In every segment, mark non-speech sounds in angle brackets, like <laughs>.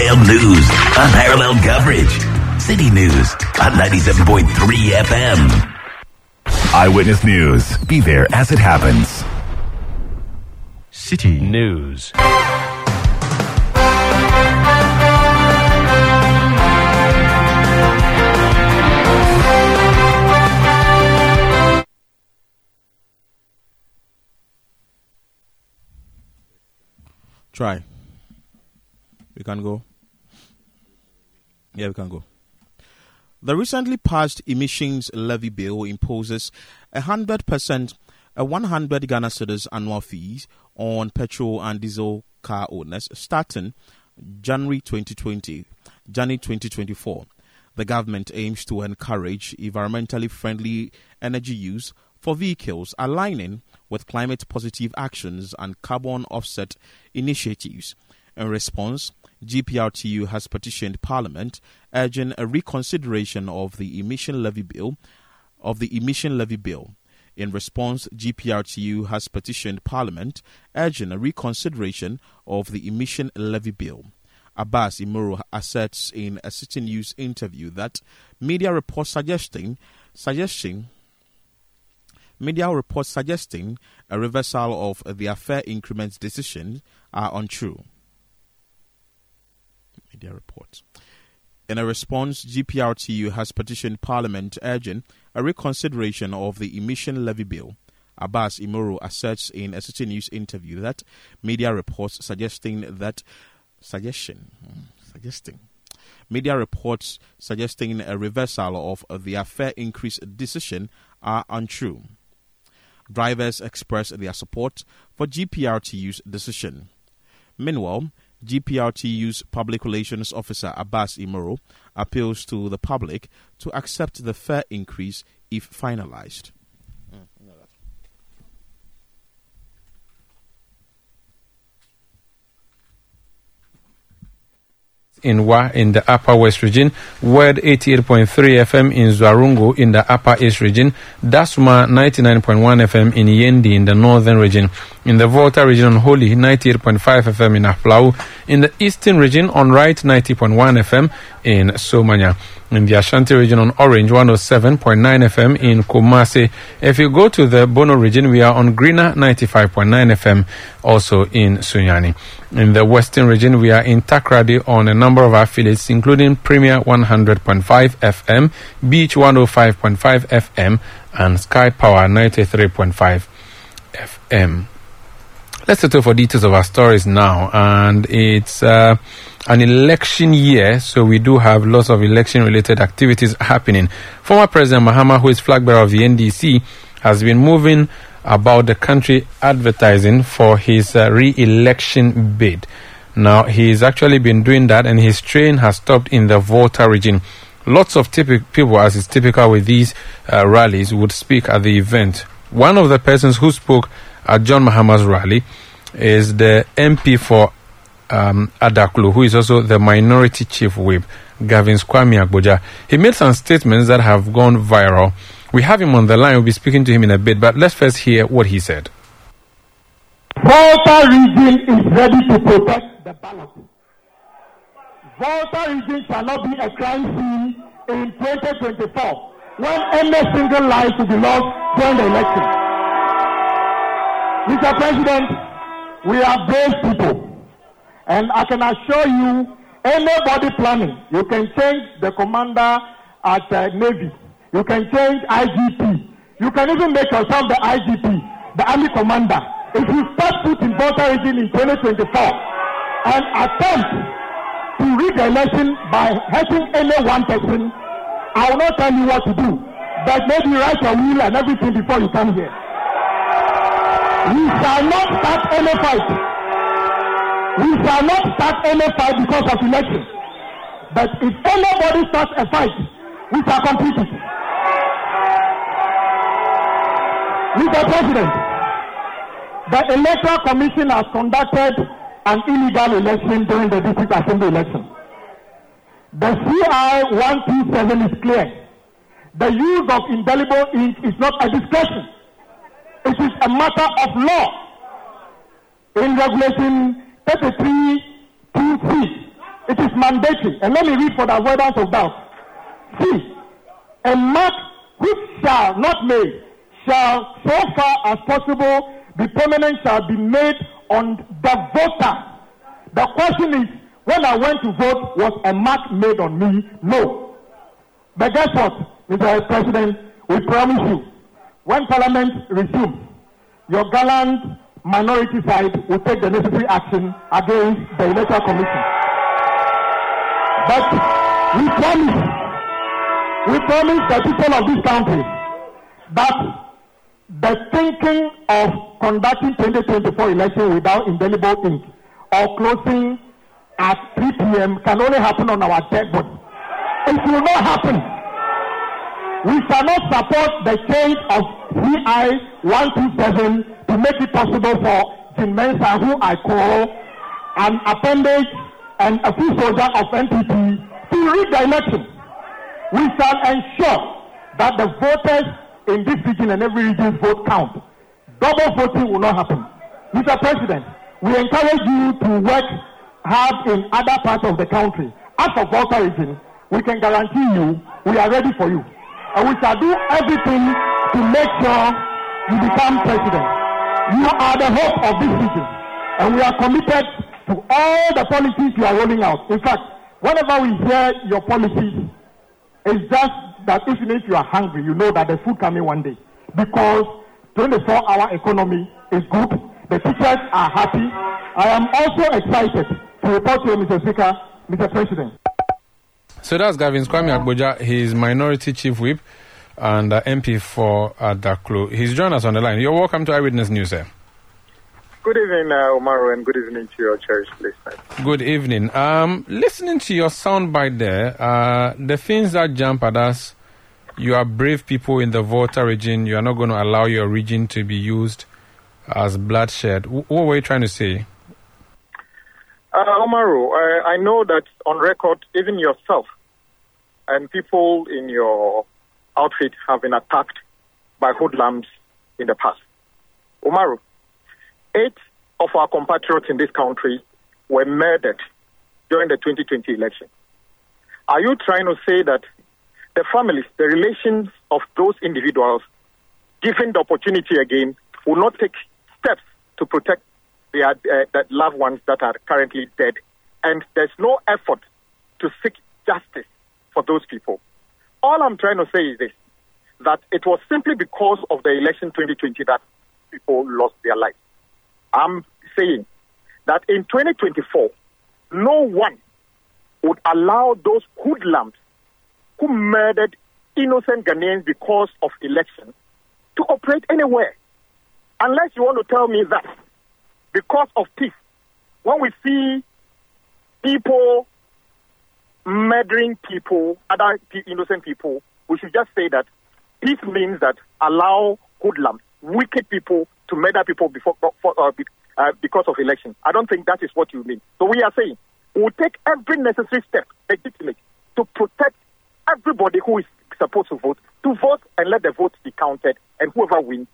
detailed news, unparalleled coverage. Citi News on 97.3 FM. Eyewitness News. Be there as it happens. Citi News. Try. We can go. Yeah, we can go. The recently passed emissions levy bill imposes a hundred percent, a 100 Ghana cedis annual fees on petrol and diesel car owners starting January 2020, January 2024. The government aims to encourage environmentally friendly energy use for vehicles aligning with climate positive actions and carbon offset initiatives. In response, GPRTU has petitioned Parliament urging a reconsideration of the emission levy bill of the emission levy bill. In response, GPRTU has petitioned Parliament urging a reconsideration of the emission levy bill. Abbas Imoro asserts in a Citi News interview that media reports suggesting suggesting media reports suggesting a reversal of the fare increments decision are untrue. Media reports. In a response, GPRTU has petitioned Parliament urging a reconsideration of the emission levy bill. Abbas Imoro asserts in a Citi News interview that media reports suggesting that suggestion hmm, suggesting media reports suggesting a reversal of the fare increase decision are untrue. Drivers express their support for GPRTU's decision. Meanwhile, GPRTU's Public Relations Officer Abbas Imoro appeals to the public to accept the fare increase if finalized. In Wa in the Upper West region, Word 88.3 FM in Zuarungu in the Upper East region, Dasuma 99.1 FM in Yendi in the Northern region, in the Volta region on Holy 98.5 FM in Aflao, in the Eastern region on Right 90.1 FM in Somanya, in the Ashanti region on Orange 107.9 FM in Kumasi. If you go to the Bono region, we are on Greener 95.9 FM also in Sunyani. In the Western region, we are in Takoradi on a number of affiliates, including Premier 100.5 FM, Beach 105.5 FM, and Sky Power 93.5 FM. Let's settle for details of our stories now. And it's uh, an election year, so we do have lots of election related activities happening. Former President Mahama, who is flag bearer of the NDC, has been moving about the country advertising for his uh, re election bid. Now, he's actually been doing that, and his train has stopped in the Volta region. Lots of typical people, as is typical with these uh, rallies, would speak at the event. One of the persons who spoke at John Mahama's rally is the MP for um, Adaklu, who is also the minority chief whip, Governs Kwame Agbodza. He made some statements that have gone viral. We have him on the line. We'll be speaking to him in a bit, but let's first hear what he said. Volta region is ready to protect the ballot. Volta region shall not be a crime scene in 2024 when any single life will be lost during the election. Mr. President, we are brave people, and I can assure you, anybody planning, you can change the commander at uh, Navy, you can change IGP, you can even make yourself the IGP, the Army Commander. If you start foot in Volta region in 2024 and attempt to rig the election by hurting any one person, I will not tell you what to do. But maybe write your will and everything before you come here. We shall not start any fight. We shall not start any fight because of election. But if anybody starts a fight, we shall complete it. Mr. President, the Electoral Commission has conducted an illegal election during the district assembly election. The CI 127 is clear. The use of indelible ink is not a discretion. It is a matter of law. In regulation 33 2C, It is mandatory. And let me read for the avoidance of doubt. See, a mark which shall not made shall so far as possible be permanent shall be made on the voter. The question is, when I went to vote, was a mark made on me? No. But guess what, Mr. President? We promise you, when Parliament resumes, your gallant minority side will take the necessary action against the Electoral Commission. But we promise, we promise the people of this country that the thinking of conducting 2024 election without indelible ink or closing at 3 p.m. can only happen on our dead body. It will not happen. We shall not support the change of CI 127 to make it possible for Jim Mensa, who I call an appendage and a full soldier of NPP, to rig the election. We shall ensure that the voters in this region and every region's vote count. Double voting will not happen. Mr. President, we encourage you to work hard in other parts of the country. As for Volta region, we can guarantee you we are ready for you. And we shall do everything to make sure you become president. You are the hope of this region. And we are committed to all the policies you are rolling out. In fact, whenever we hear your policies, it's just that even if you are hungry, you know that the food coming one day. Because 24 hour economy is good. The teachers are happy. I am also excited to report to you, Mr. Speaker, Mr. President. So that's Governs Kwame Agbodza. He's Minority Chief Whip and uh, MP for Adaklu. He's joined us on the line. You're welcome to Eyewitness News, sir. Good evening, uh, Omar, and good evening to your cherished listeners. Good evening. Um, listening to your soundbite there, uh, the things that jump at us, you are brave people in the Volta region. You are not going to allow your region to be used as bloodshed. W- what were you trying to say? Uh, Omaru, I, I know that on record, even yourself and people in your outfit have been attacked by hoodlums in the past. Omaru, eight of our compatriots in this country were murdered during the 2020 election. Are you trying to say that the families, the relations of those individuals, given the opportunity again, will not take steps to protect their uh, the loved ones that are currently dead, and there's no effort to seek justice for those people. All I'm trying to say is this: that it was simply because of the election 2020 that people lost their lives. I'm saying that in 2024, no one would allow those hoodlums who murdered innocent Ghanaians because of election to operate anywhere. Unless you want to tell me that because of peace, when we see people murdering people, other innocent people, we should just say that peace means that allow hoodlums, wicked people to murder people before, for, uh, uh, because of election. I don't think that is what you mean. So we are saying we will take every necessary step, legitimate, to protect everybody who is supposed to vote to vote and let the votes be counted, and whoever wins,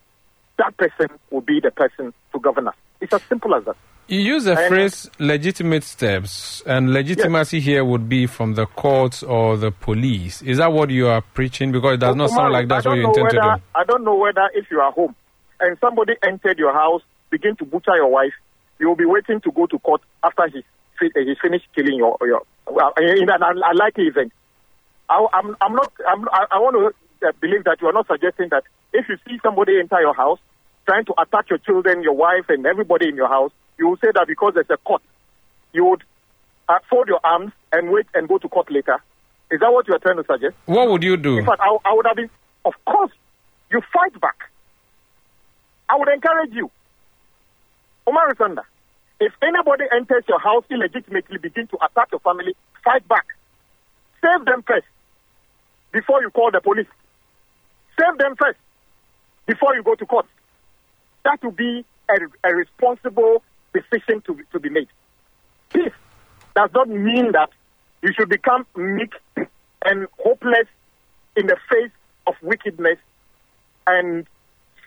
that person will be the person to govern us. It's as simple as that. You use the And- phrase legitimate steps, and legitimacy here would be from the courts or the police. Is that what you are preaching? Because it does not sound like that's what you intend to whether, do. I don't know whether if you are home and somebody entered your house, begin to butcher your wife, you will be waiting to go to court after he's, uh, he's finished killing your, your well, in an unlikely event. I, I'm, I'm not, I'm, I, I want to uh, believe that you are not suggesting that if you see somebody enter your house trying to attack your children, your wife, and everybody in your house, you will say that because there's a court, you would uh, fold your arms and wait and go to court later. Is that what you are trying to suggest? What would you do? In fact, I, I would have been, of course, you fight back. I would encourage you. Omar Sanda, if anybody enters your house illegitimately, begin to attack your family, fight back. Save them first before you call the police. Save them first before you go to court. That will be a, a responsible decision to, to be made. Peace does not mean that you should become meek and hopeless in the face of wickedness and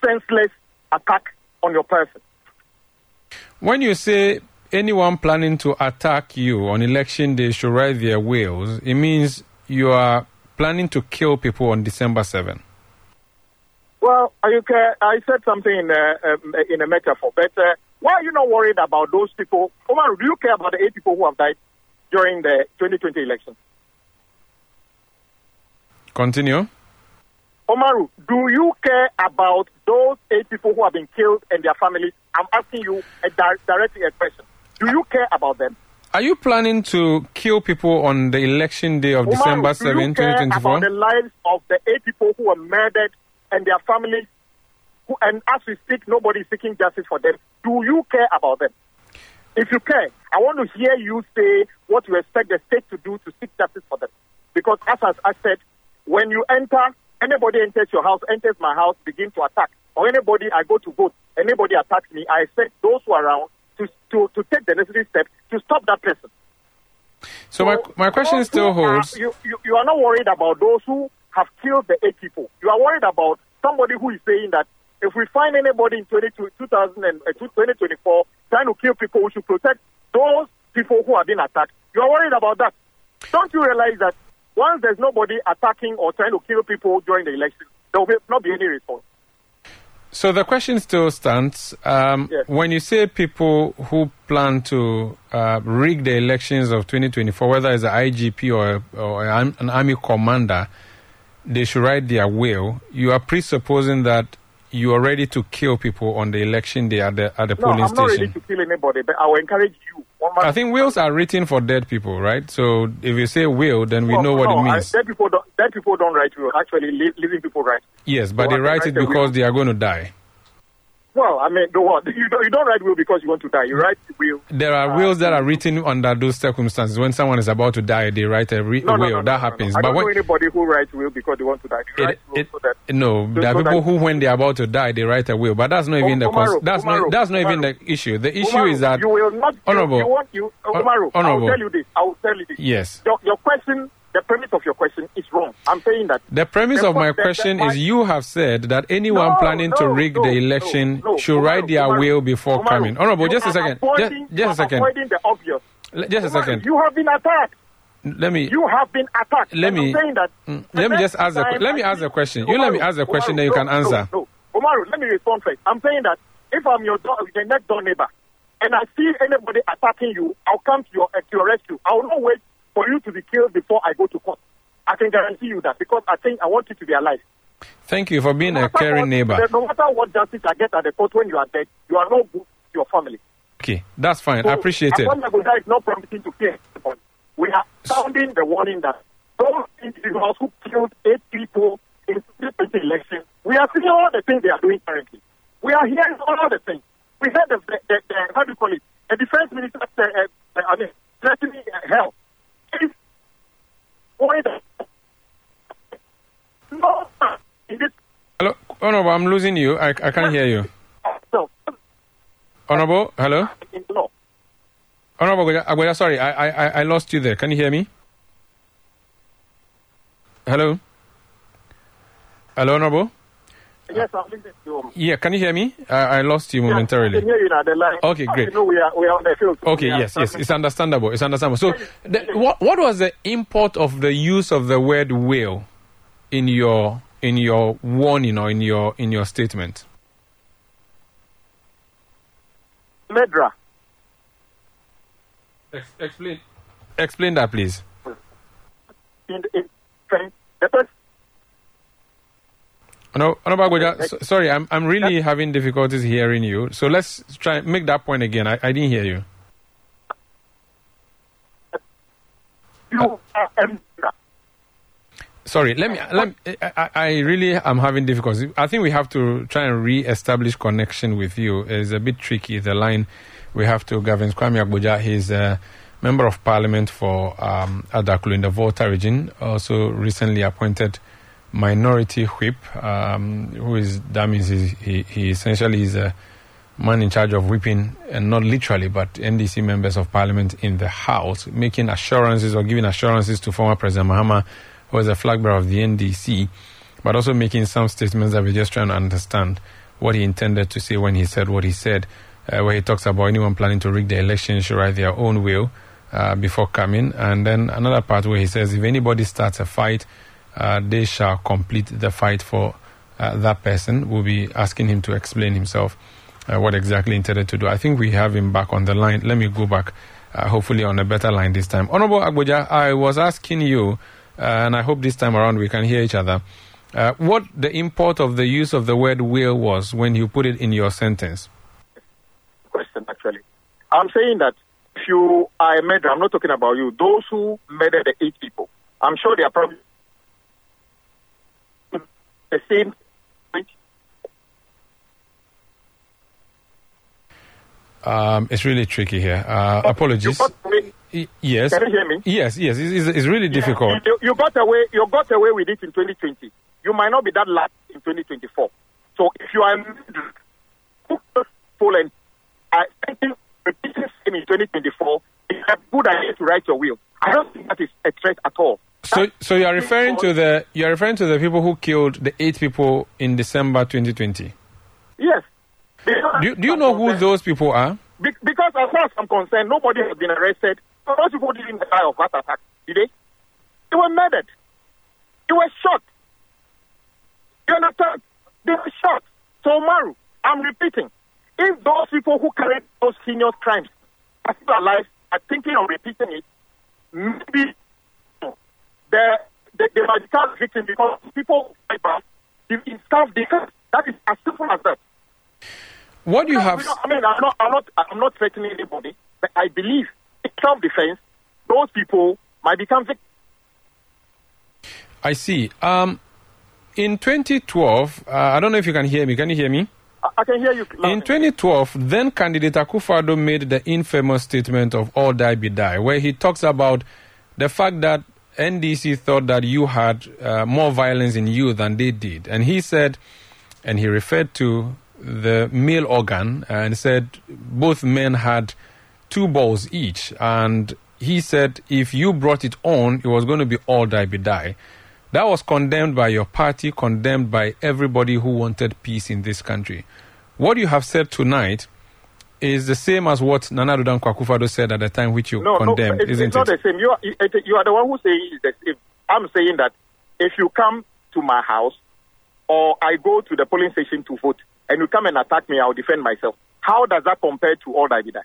senseless attack on your person. When you say anyone planning to attack you on election day should write their wills, it means you are planning to kill people on December 7. Well, you care, I said something in a, um, in a metaphor, but uh, why are you not worried about those people? Omar, do you care about the eight people who have died during the 2020 election? Continue. Omaru, do you care about those eight people who have been killed and their families? I'm asking you a di- directly a question. Do you care about them? Are you planning to kill people on the election day of Omaru, December do you 7, care 2024? about the lives of the eight people who were murdered and their families? Who, and as we speak, nobody is seeking justice for them. Do you care about them? If you care, I want to hear you say what you expect the state to do to seek justice for them. Because as I- I said, when you enter, anybody enters your house, enters my house, begin to attack. Or anybody I go to vote, anybody attacks me, I expect those who are around to, to, to take the necessary steps to stop that person. So my, my question still who are- holds. you, you, you are not worried about those who have killed the eight people. You are worried about somebody who is saying that if we find anybody in 22 2000 and, uh, 2024 trying to kill people, we should protect those people who have been attacked. You are worried about that. Don't you realize that once there's nobody attacking or trying to kill people during the election, there will not be any response? So the question still stands. Um, Yes. When you say people who plan to uh, rig the elections of 2024, whether it's an IGP or, or an an army commander, they should write their will. You are presupposing that you are ready to kill people on the election day at the at the No, polling I'm not ready to kill anybody, but I will encourage you. I think wills are written for dead people, right? So if you say will, then we No, know what no, it I- means. dead people don't. Dead people don't write will. Actually, li- living people write. yes, but No, they I write write it the will. because they are going to die. Well, I mean, the what? <laughs> You don't, you don't write will because you want to die. You write will. There are wills that are written under those circumstances. When someone is about to die, they write a, re- No, no, will. no, no, that happens. I but don't when, know anybody who writes will because they want to die. It, it, so that no, so- there are people who, when they are about to die, they write a will. But that's not even the Umaru, cons- that's not that's not even the issue. The issue Umaru, is that you will not. You, honorable. You want you, uh, Hon- I will tell you this. I will tell you this. yes. Your, your question, the premise of your question is wrong. I'm saying that. The premise of my question is you have said that anyone No, planning to rig no, the election no. should Umaru, write their Umaru, will before Umaru, coming. Honorable, you just a second. Just, just a second. Avoiding the obvious. Le- Just a second. You have been attacked. Let me You have been attacked. Let me- I'm saying that. Mm, let me just ask the let me ask the see- question. You let me ask the question, then you can answer. No, no. Umaru, let me respond first. I'm saying that if I'm your, do- your next door neighbor and I see anybody attacking you, I'll come to your, uh, to your rescue. I will not wait for you to be killed before I go to court. I can guarantee you that because I think I want you to be alive. Thank you for being No a caring what- neighbor. No matter what justice I get at the court when you are dead, you are not good to your family. Okay, that's fine. I appreciate it. Akwamagoda is not promising to fear. We are sounding the warning that those individuals who killed eight people in the 2020 election, we are seeing all the things they are doing currently. We are hearing all the things. We heard the, the, the, the how do you call it, the defense minister, uh, uh, I mean, threatening uh, hell. If why the no in this Hello, Honorable, I'm losing you. I, I can't hear you. Honorable, hello? Honorable Agbodza, sorry, I, I- I lost you there. Can you hear me? Hello? Hello, Honorable? Yes, I'm listening to you. Yeah, can you hear me? I, I lost you I momentarily. can hear you now. The line. Okay, great. You know, we are we are on the field. Okay, yes, yes, it's understandable. It's understandable. So, the, what what was the import of the use of the word will in your in your warning or in your in your statement? Medra. explain. Explain that, please. in, in, in the person No, Agbodza, so, sorry, I'm I'm really having difficulties hearing you. So let's try and make that point again. I, I didn't hear you. are Sorry, let me. Let me I, I- really am having difficulty. I think we have to try and re-establish connection with you. It's a bit tricky. The line we have to Governs Kwame Agbodza. He's a member of parliament for um, Adaklu in the Volta region. Also recently appointed minority whip. Um, who is that means he he essentially is a man in charge of whipping, and not literally, but NDC members of parliament in the House, making assurances or giving assurances to former President Mahama, who was a flag bearer of the NDC, but also making some statements that we're just trying to understand what he intended to say when he said what he said. uh, where he talks about anyone planning to rig the election should write their own will uh, before coming. And then another part where he says if anybody starts a fight, they shall complete the fight for uh, that person. We'll be asking him to explain himself uh, what exactly intended to do. I think we have him back on the line. Let me go back, uh, hopefully on a better line this time. Honorable Agbodza, I was asking you, uh, and I hope this time around we can hear each other, uh, what the import of the use of the word will was when you put it in your sentence. Question, actually. I'm saying that if you are a murderer, I'm not talking about you, those who murdered the eight people, I'm sure they are probably the same Um, it's really tricky here. Uh, apologies. You got away, Y- Yes. Can you hear me? Yes, yes. It's, it's, it's really difficult. You, you got away. You got away with it in 2020. You might not be that lucky in 2024. So if you are Poland, I think repeating same in 2024 is a good idea to write your will. I don't think that is a threat at all. So, uh, so you are referring to the you are referring to the people who killed the eight people in December 2020. Yes. Do, you- do you know who those people are? Be- because as far as I'm concerned, nobody has been arrested. Those people didn't die of heart attack, did they? They were murdered. They were shot. You understand? They were shot. So, Maru, I'm repeating. If those people who carried those heinous crimes are still alive, are thinking of repeating it, maybe the, the magical victim because people in self defense. That is as simple as that. What do you have? I mean, I'm not, I'm not, I'm not threatening anybody, but I believe in self-defense, those people might become victims. I see. Um, in 2012, uh, I don't know if you can hear me. Can you hear me? I, I can hear you. loud In 2012, then candidate Akufo-Addo made the infamous statement of all die be die, where he talks about the fact that NDC thought that you had uh, more violence in you than they did. And he said, and he referred to the male organ and said both men had two balls each. And he said if you brought it on, it was going to be all die be die. That was condemned by your party, condemned by everybody who wanted peace in this country. What you have said tonight is the same as what Nana Addo Dankwa Akufo-Addo said at the time, which you no, condemned, no, it's, isn't it's not it? the same. You are, it, you are the one who saying that if I'm saying that if you come to my house or I go to the polling station to vote and you come and attack me, I'll defend myself. How does that compare to all that I die?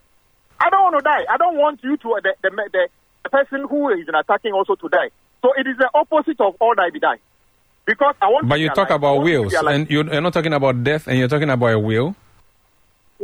I don't want to die. I don't want you to the the, the, the person who is attacking also to die. So it is the opposite of all that I die. Because I want. But you talk alive. About wills, and you're you're not talking about death, and you're talking about a will.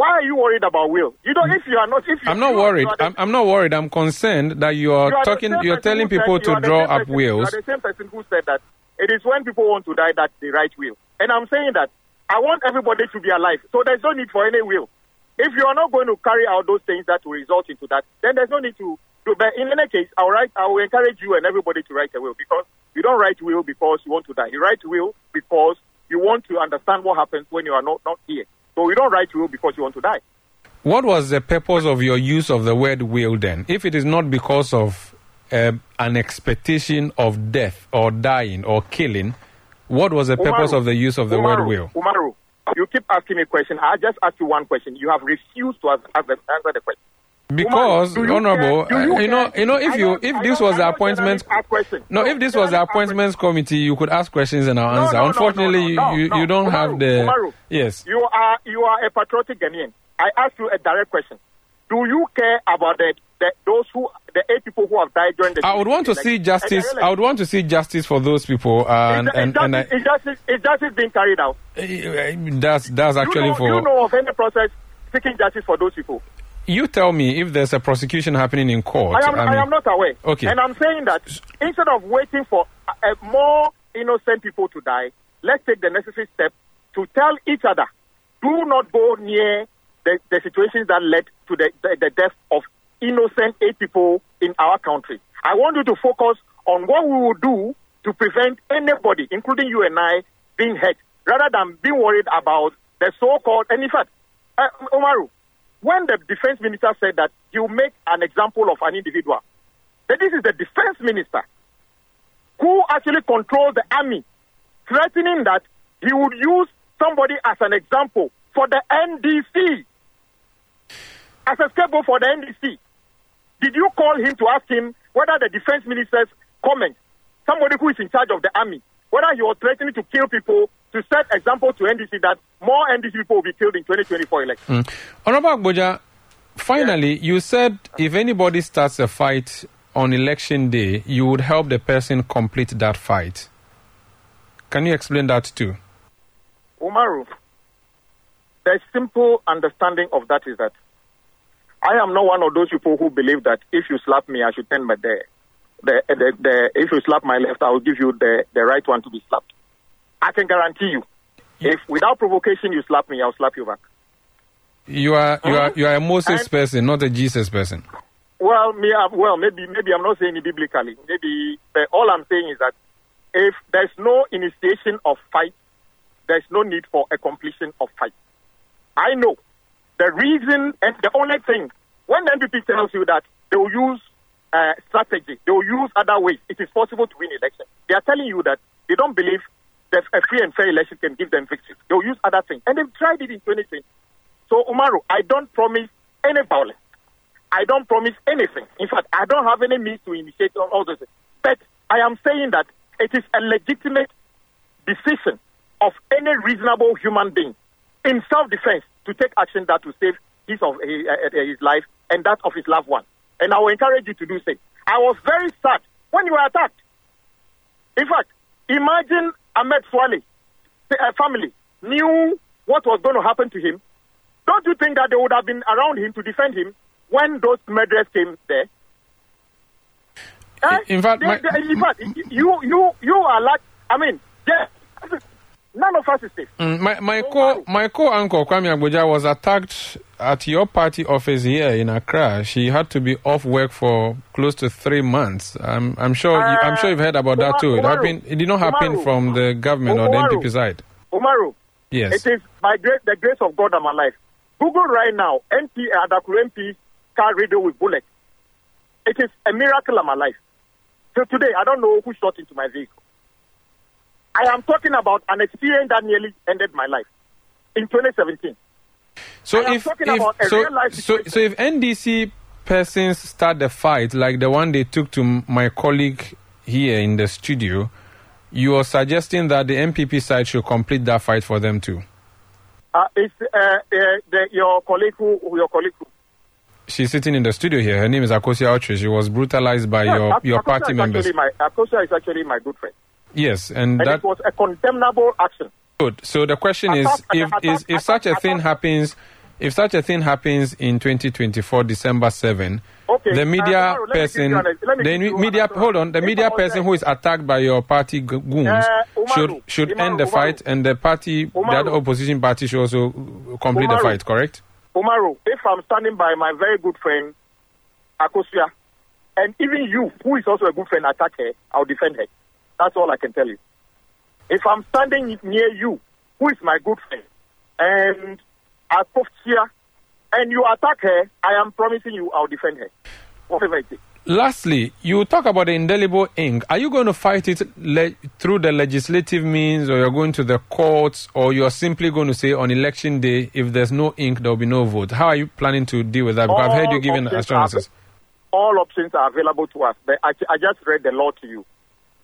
Why are you worried about will? You know, if you are not, if you, I'm not worried. you are the- I'm, I'm not worried. I'm concerned that you are you are talking. You're telling said- people you to draw up person- wills. You are the same person who said that it is when people want to die that they write will. And I'm saying that I want everybody to be alive. So there's no need for any will. If you are not going to carry out those things that will result into that, then there's no need to do. But in any case, I'll write, I will encourage you and everybody to write a will because you don't write will because you want to die. You write will because you want to understand what happens when you are not, not here. So we don't write will because you want to die. What was the purpose of your use of the word will then? If it is not because of uh, an expectation of death or dying or killing, what was the purpose of the use of the word will? Umaru, you keep asking me a question. I just asked you one question. You have refused to answer, answer the question. Because, do you honorable, do uh, you know, you know, if you if this was the don't appointments, generally ask questions. no, if this was the appointments committee, you could ask questions and I'll answer. no, no, Unfortunately, no, you you don't Umaru, have the Umaru. yes. You are you are a patriotic Ghanaian. I ask you a direct question. Do you care about the, the those who the eight people who have died during the? I would want to see justice. I would want to see justice for those people, uh, and is, and and I, justice, is, justice, is justice being carried out? Eh, eh, that's that's actually you know, for you know of any process seeking justice for those people? You tell me if there's a prosecution happening in court. I am, I, mean, am not aware. Okay. And I'm saying that instead of waiting for uh, uh, more innocent people to die, let's take the necessary step to tell each other, do not go near the, the situations that led to the, the, the death of innocent eight people in our country. I want you to focus on what we will do to prevent anybody, including you and I, being hurt, rather than being worried about the so-called, and in fact, uh, Omaru, when the defense minister said that you make an example of an individual, that this is the defense minister who actually controls the army, threatening that he would use somebody as an example for the NDC. as a scapegoat for the NDC. Did you call him to ask him whether the defense minister's comment, somebody who is in charge of the army, whether he was threatening to kill people to set example to NDC that more NDC people will be killed in 2024 election? Mm. Honorable Agbodza, finally, yeah. you said if anybody starts a fight on election day, you would help the person complete that fight. Can you explain that too? Umaru, the simple understanding of that is that I am not one of those people who believe that if you slap me, I should turn my the, the, the, the if you slap my left, I will give you the, the right one to be slapped. I can guarantee you, if without provocation you slap me, I'll slap you back. You are you are you are a Moses and, person, not a Jesus person. Well, me, uh, well, maybe maybe I'm not saying it biblically. Maybe all I'm saying is that if there's no initiation of fight, there's no need for a completion of fight. I know the reason and the only thing when the NPP tells you that they will use uh, strategy, they will use other ways, it is possible to win election. They are telling you that they don't believe that a free and fair election can give them victory. They will use other things, and they've tried it in 2020. So, Umaru, I don't promise any violence. I don't promise anything. In fact, I don't have any means to initiate all those things. But I am saying that it is a legitimate decision of any reasonable human being in self-defense to take action that will save his of his, uh, uh, his life and that of his loved one. And I will encourage you to do so. I was very sad when you were attacked. In fact, imagine Ahmed Suale, the uh, family knew what was going to happen to him. Don't you think that they would have been around him to defend him when those murderers came there? In fact, they, my... they, in fact, you you you are like I mean, yes, none of us is safe. Mm, my my co my co uncle Kwame Agboja was attacked at your party office here in Accra. She had to be off work for close to three months. I'm I'm sure uh, you, I'm sure you've heard about that too. It happened. It did not happen Umaru, from the government Umaru, or the NPP side. Umaru. Yes. It is by the grace of God I'm alive. Google right now NP Adaklu MP car radio with bullet. It is a miracle I'm alive. So today, I don't know who shot into my vehicle. I am talking about an experience that nearly ended my life in 2017. So if, if so, so, so if NDC persons start the fight like the one they took to my colleague here in the studio, you are suggesting that the NPP side should complete that fight for them too. Uh, it's uh, uh, the, your colleague who your colleague who she's sitting in the studio here. Her name is Akosua Otri. She was brutalized by yes, your, your party members. My, Akosua is actually my good friend. Yes, and, and that it was a condemnable action. Good. So the question is, if is, if such a thing happens, if such a thing happens in 2024 December 7, okay. the media uh, person, the media, hold on, the media person who is attacked by your party goons uh, should should Umaru, end the Umaru. fight, and the party, Umaru. the other opposition party should also complete the fight. Correct? Umaru, if I'm standing by my very good friend, Akosua, and even you, who is also a good friend, attack her, I'll defend her. That's all I can tell you. If I'm standing near you, who is my good friend, and I coughed here, and you attack her, I am promising you I'll defend her. Whatever it. Lastly, you talk about the indelible ink. Are you going to fight it le- through the legislative means, or you're going to the courts, or you're simply going to say on election day, if there's no ink, there'll be no vote? How are you planning to deal with that? Because all I've heard you giving assurances. all options are available to us. I, I, just read the law to you,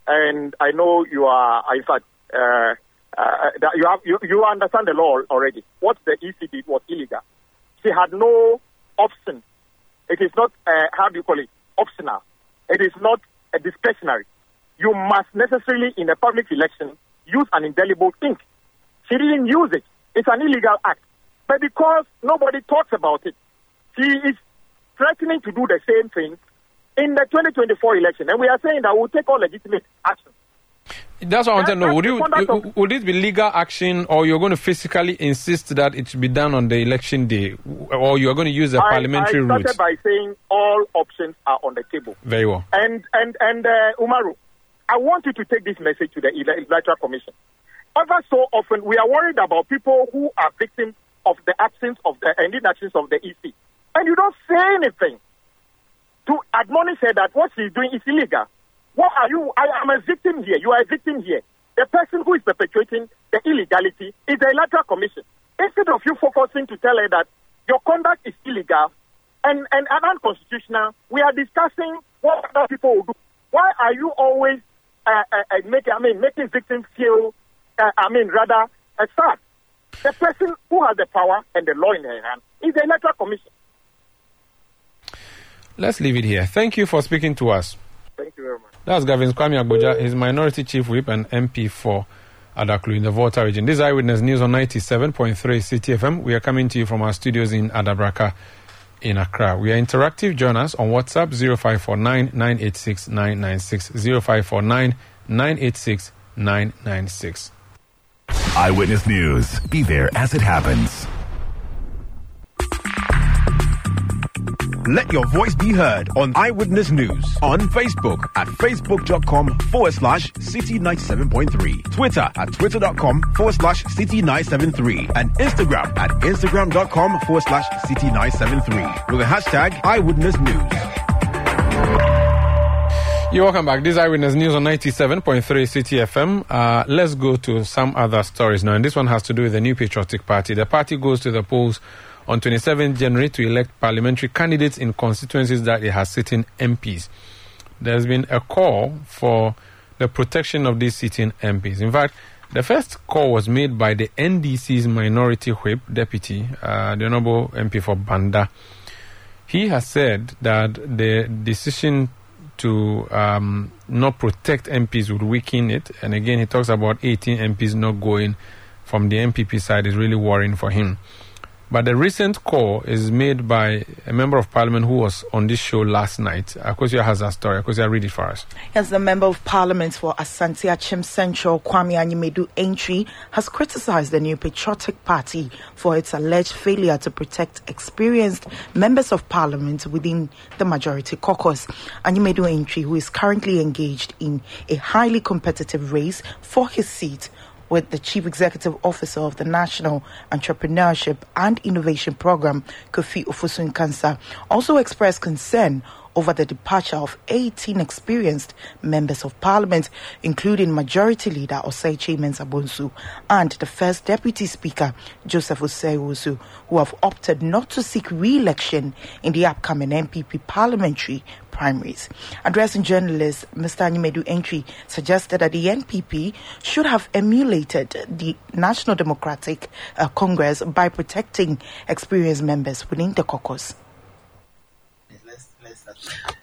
and I know you are, in fact, uh, uh, you have you, you understand the law already. What the EC did was illegal. She had no option. It is not uh, how do you call it? optional. It is not a discretionary. You must necessarily, in a public election, use an indelible ink. She didn't use it. It's an illegal act. But because nobody talks about it, she is threatening to do the same thing in the 2024 election. And we are saying that we'll take all legitimate action. That's what I want to know. Would, you, would it be legal action, or you're going to physically insist that it should be done on the election day, or you're going to use the I, parliamentary route? I started by saying all options are on the table. Very well. And and and uh, Umaru, I want you to take this message to the electoral commission. Ever so often, we are worried about people who are victims of the absence of the and inactions of the EC, and you don't say anything to admonish her that what she's doing is illegal. What are you? I am a victim here. You are a victim here. The person who is perpetuating the illegality is the electoral commission. Instead of you focusing to tell her that your conduct is illegal, and, and, and unconstitutional. We are discussing what other people will do. Why are you always uh, uh, uh making, I mean, making victims feel, uh, I mean, rather uh, sad? The person who has the power and the law in their hand is the Electoral Commission. Let's leave it here. Thank you for speaking to us. Thank you very much. That's Governs Kwame Agbodza. He's Minority Chief Whip and MP for Adaklu in the Volta region. This is Eyewitness News on 97.3 Citi FM. We are coming to you from our studios in Adabraka in Accra. We are interactive. Join us on WhatsApp 0549 986 996. 0549 986 996. Eyewitness News. Be there as it happens. Let your voice be heard on Eyewitness News on Facebook at facebook.com forward slash city 97.3, Twitter at twitter.com forward slash city 973, and Instagram at instagram.com forward slash city 973 with the hashtag Eyewitness News. You're welcome back. This is Eyewitness News on 97.3 Citi FM. Uh, let's go to some other stories now. And this one has to do with the New Patriotic Party. The party goes to the polls on 27 January to elect parliamentary candidates in constituencies that it has sitting MPs. There's been a call for the protection of these sitting MPs. In fact, the first call was made by the NDC's minority whip deputy, uh, the Honorable MP for Banda. He has said that the decision to um, not protect MPs would weaken it. And again, he talks about 18 MPs not going from the NPP side is really worrying for him. But the recent call is made by a member of parliament who was on this show last night. Akosua has a story. Akosua, read it for us. Yes, the member of parliament for Asante Akyem Central, Kwame Anyimadu Antwi, has criticized the New Patriotic Party for its alleged failure to protect experienced members of parliament within the majority caucus. Anyimadu Antwi, who is currently engaged in a highly competitive race for his seat, with the Chief Executive Officer of the National Entrepreneurship and Innovation Program, Kofi Ofosu-Nkansah, also expressed concern over the departure of 18 experienced members of parliament, including Majority Leader Osei Mensah Bonsu and the First Deputy Speaker, Joseph Osei who have opted not to seek re-election in the upcoming NPP parliamentary primaries. Addressing journalists, Mr. Anyimadu Antwi suggested that the NPP should have emulated the National Democratic uh, Congress by protecting experienced members within the caucus.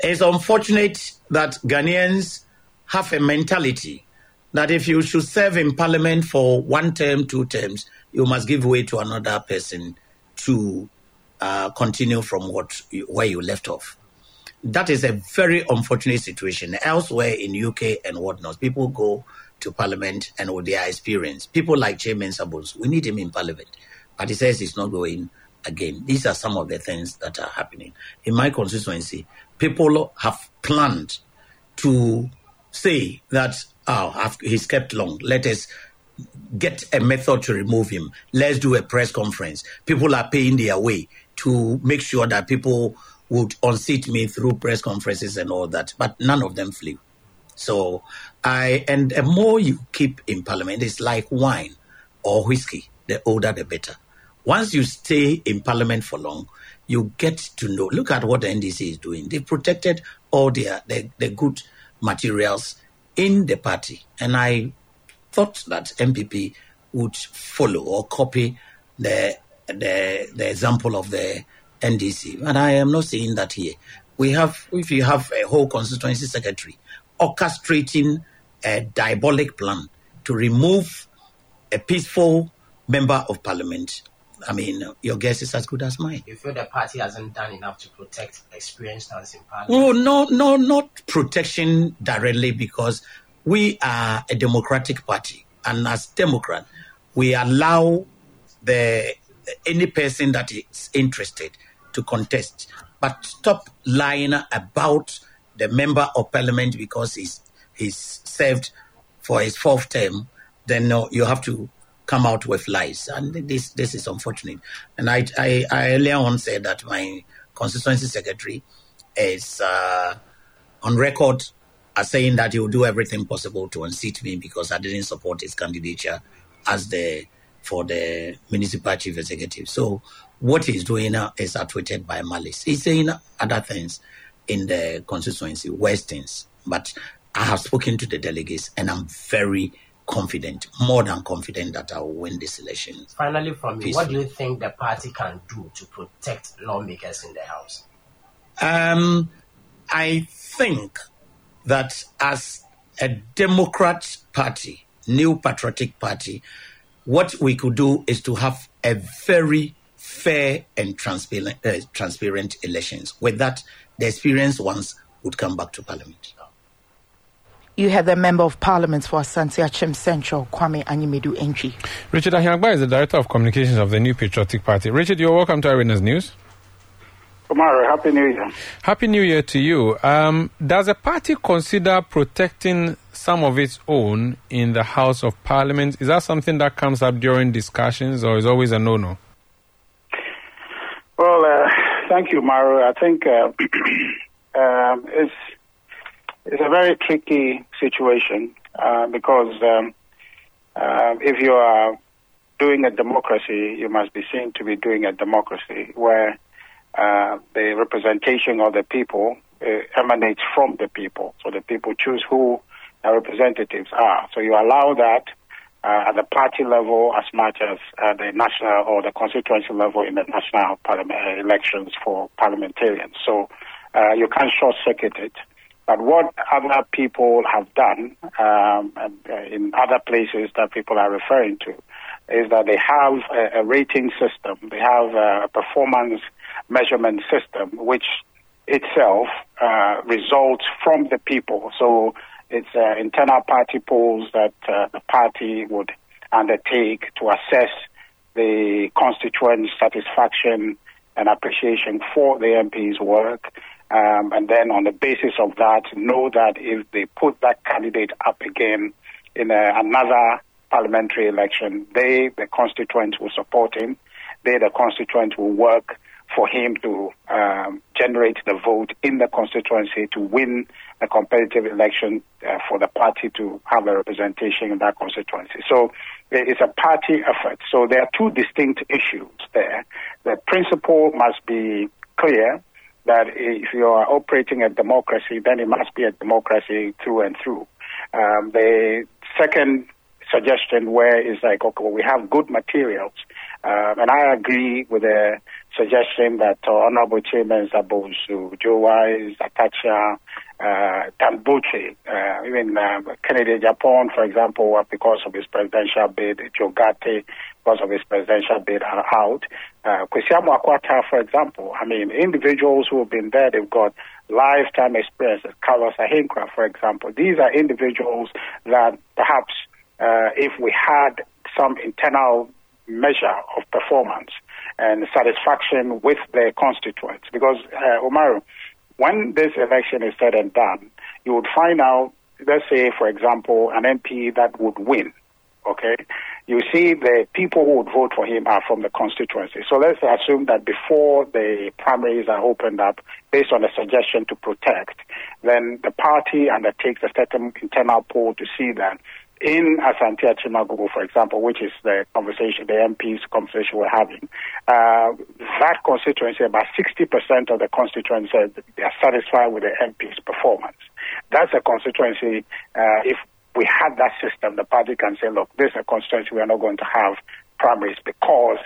It's unfortunate that Ghanaians have a mentality that if you should serve in parliament for one term, two terms, you must give way to another person to uh, continue from what you, where you left off. That is a very unfortunate situation. Elsewhere in UK and whatnot, people go to parliament and with their experience, people like Chairman Sabos, we need him in parliament, but he says he's not going again. These are some of the things that are happening in my constituency people have planned to say that oh, he's kept long. Let us get a method to remove him. Let's do a press conference. People are paying their way to make sure that people would unseat me through press conferences and all that, but none of them flew. So I and the more you keep in parliament, it's like wine or whiskey. The older, the better. Once you stay in parliament for long, you get to know. Look at what the NDC is doing. They've protected all their, their, their good materials in the party. And I thought that NPP would follow or copy the, the, the example of the NDC. But I am not saying that here. We have, if you have a whole constituency secretary orchestrating a diabolic plan to remove a peaceful member of parliament I mean, your guess is as good as mine. You feel the party hasn't done enough to protect experienced hands in parliament? Oh, no, no, not protection directly because we are a democratic party. And as Democrat, we allow the any person that is interested to contest. But stop lying about the member of parliament because he's he's served for his fourth term. Then no, you have to come out with lies. And this this is unfortunate. And I, I, I earlier on said that my constituency secretary is uh, on record as saying that he will do everything possible to unseat me because I didn't support his candidature as the for the municipal chief executive. So what he's doing now is outwitted by malice. He's saying other things in the constituency, worse things. But I have spoken to the delegates and I'm very confident, more than confident that I will win this election. Finally, from you, what do you think the party can do to protect lawmakers in the House? Um, I think that as a Democrat party, new patriotic party, what we could do is to have a very fair and transparent, uh, transparent elections. With that, the experienced ones would come back to parliament. You had the Member of Parliament for Asante Akyem Central, Kwame Anyimadu-Antwi. Richard Ahiagbah is the Director of Communications of the New Patriotic Party. Richard, you're welcome to Eyewitness News. Tomorrow, Happy New Year. Happy New Year to you. Um, does a party consider protecting some of its own in the House of Parliament? Is that something that comes up during discussions or is always a no no? Well, uh, thank you, Maru. I think uh, <clears throat> um, it's it's a very tricky situation uh, because um, uh, if you are doing a democracy, you must be seen to be doing a democracy where uh, the representation of the people uh, emanates from the people. So the people choose who their representatives are. So you allow that uh, at the party level as much as at the national or the constituency level in the national parliament uh, elections for parliamentarians. So uh, you can't short circuit it. But what other people have done um, uh, in other places that people are referring to is that they have a, a rating system, they have a performance measurement system, which itself uh, results from the people. So it's uh, internal party polls that uh, the party would undertake to assess the constituent satisfaction and appreciation for the MP's work. Um, and then on the basis of that, know that if they put that candidate up again in a, another parliamentary election, they, the constituents, will support him. They, the constituents, will work for him to um, generate the vote in the constituency to win a competitive election uh, for the party to have a representation in that constituency. So it's a party effort. So there are two distinct issues there. The principle must be clear that if you are operating a democracy, then it must be a democracy through and through. Um, the second suggestion where is like, okay, well, we have good materials. Um, and I agree with the suggestion that uh, Honorable Chairman Zabosu, Joe Wise, Atacha, uh, Tambuchi, uh, even uh, Kennedy Agyapong, for example, because of his presidential bid, Joe Ghartey, because of his presidential bid, are out. Uh, Kwasi Amoako-Attah, for example, I mean, individuals who have been there, they've got lifetime experiences. Carlos Ahenkorah, for example. These are individuals that perhaps uh, if we had some internal measure of performance and satisfaction with their constituents. Because, uh, Omaru, when this election is said and done, you would find out, let's say, for example, an MP that would win, okay? You see the people who would vote for him are from the constituency. So let's assume that before the primaries are opened up, based on a suggestion to protect, then the party undertakes a certain internal poll to see that in Asante Akyem for example, which is the conversation, the MP's conversation we're having, uh, that constituency, about 60% of the constituents said they are satisfied with the MP's performance. That's a constituency, uh, if we had that system, the party can say, look, this is a constituency we are not going to have primaries because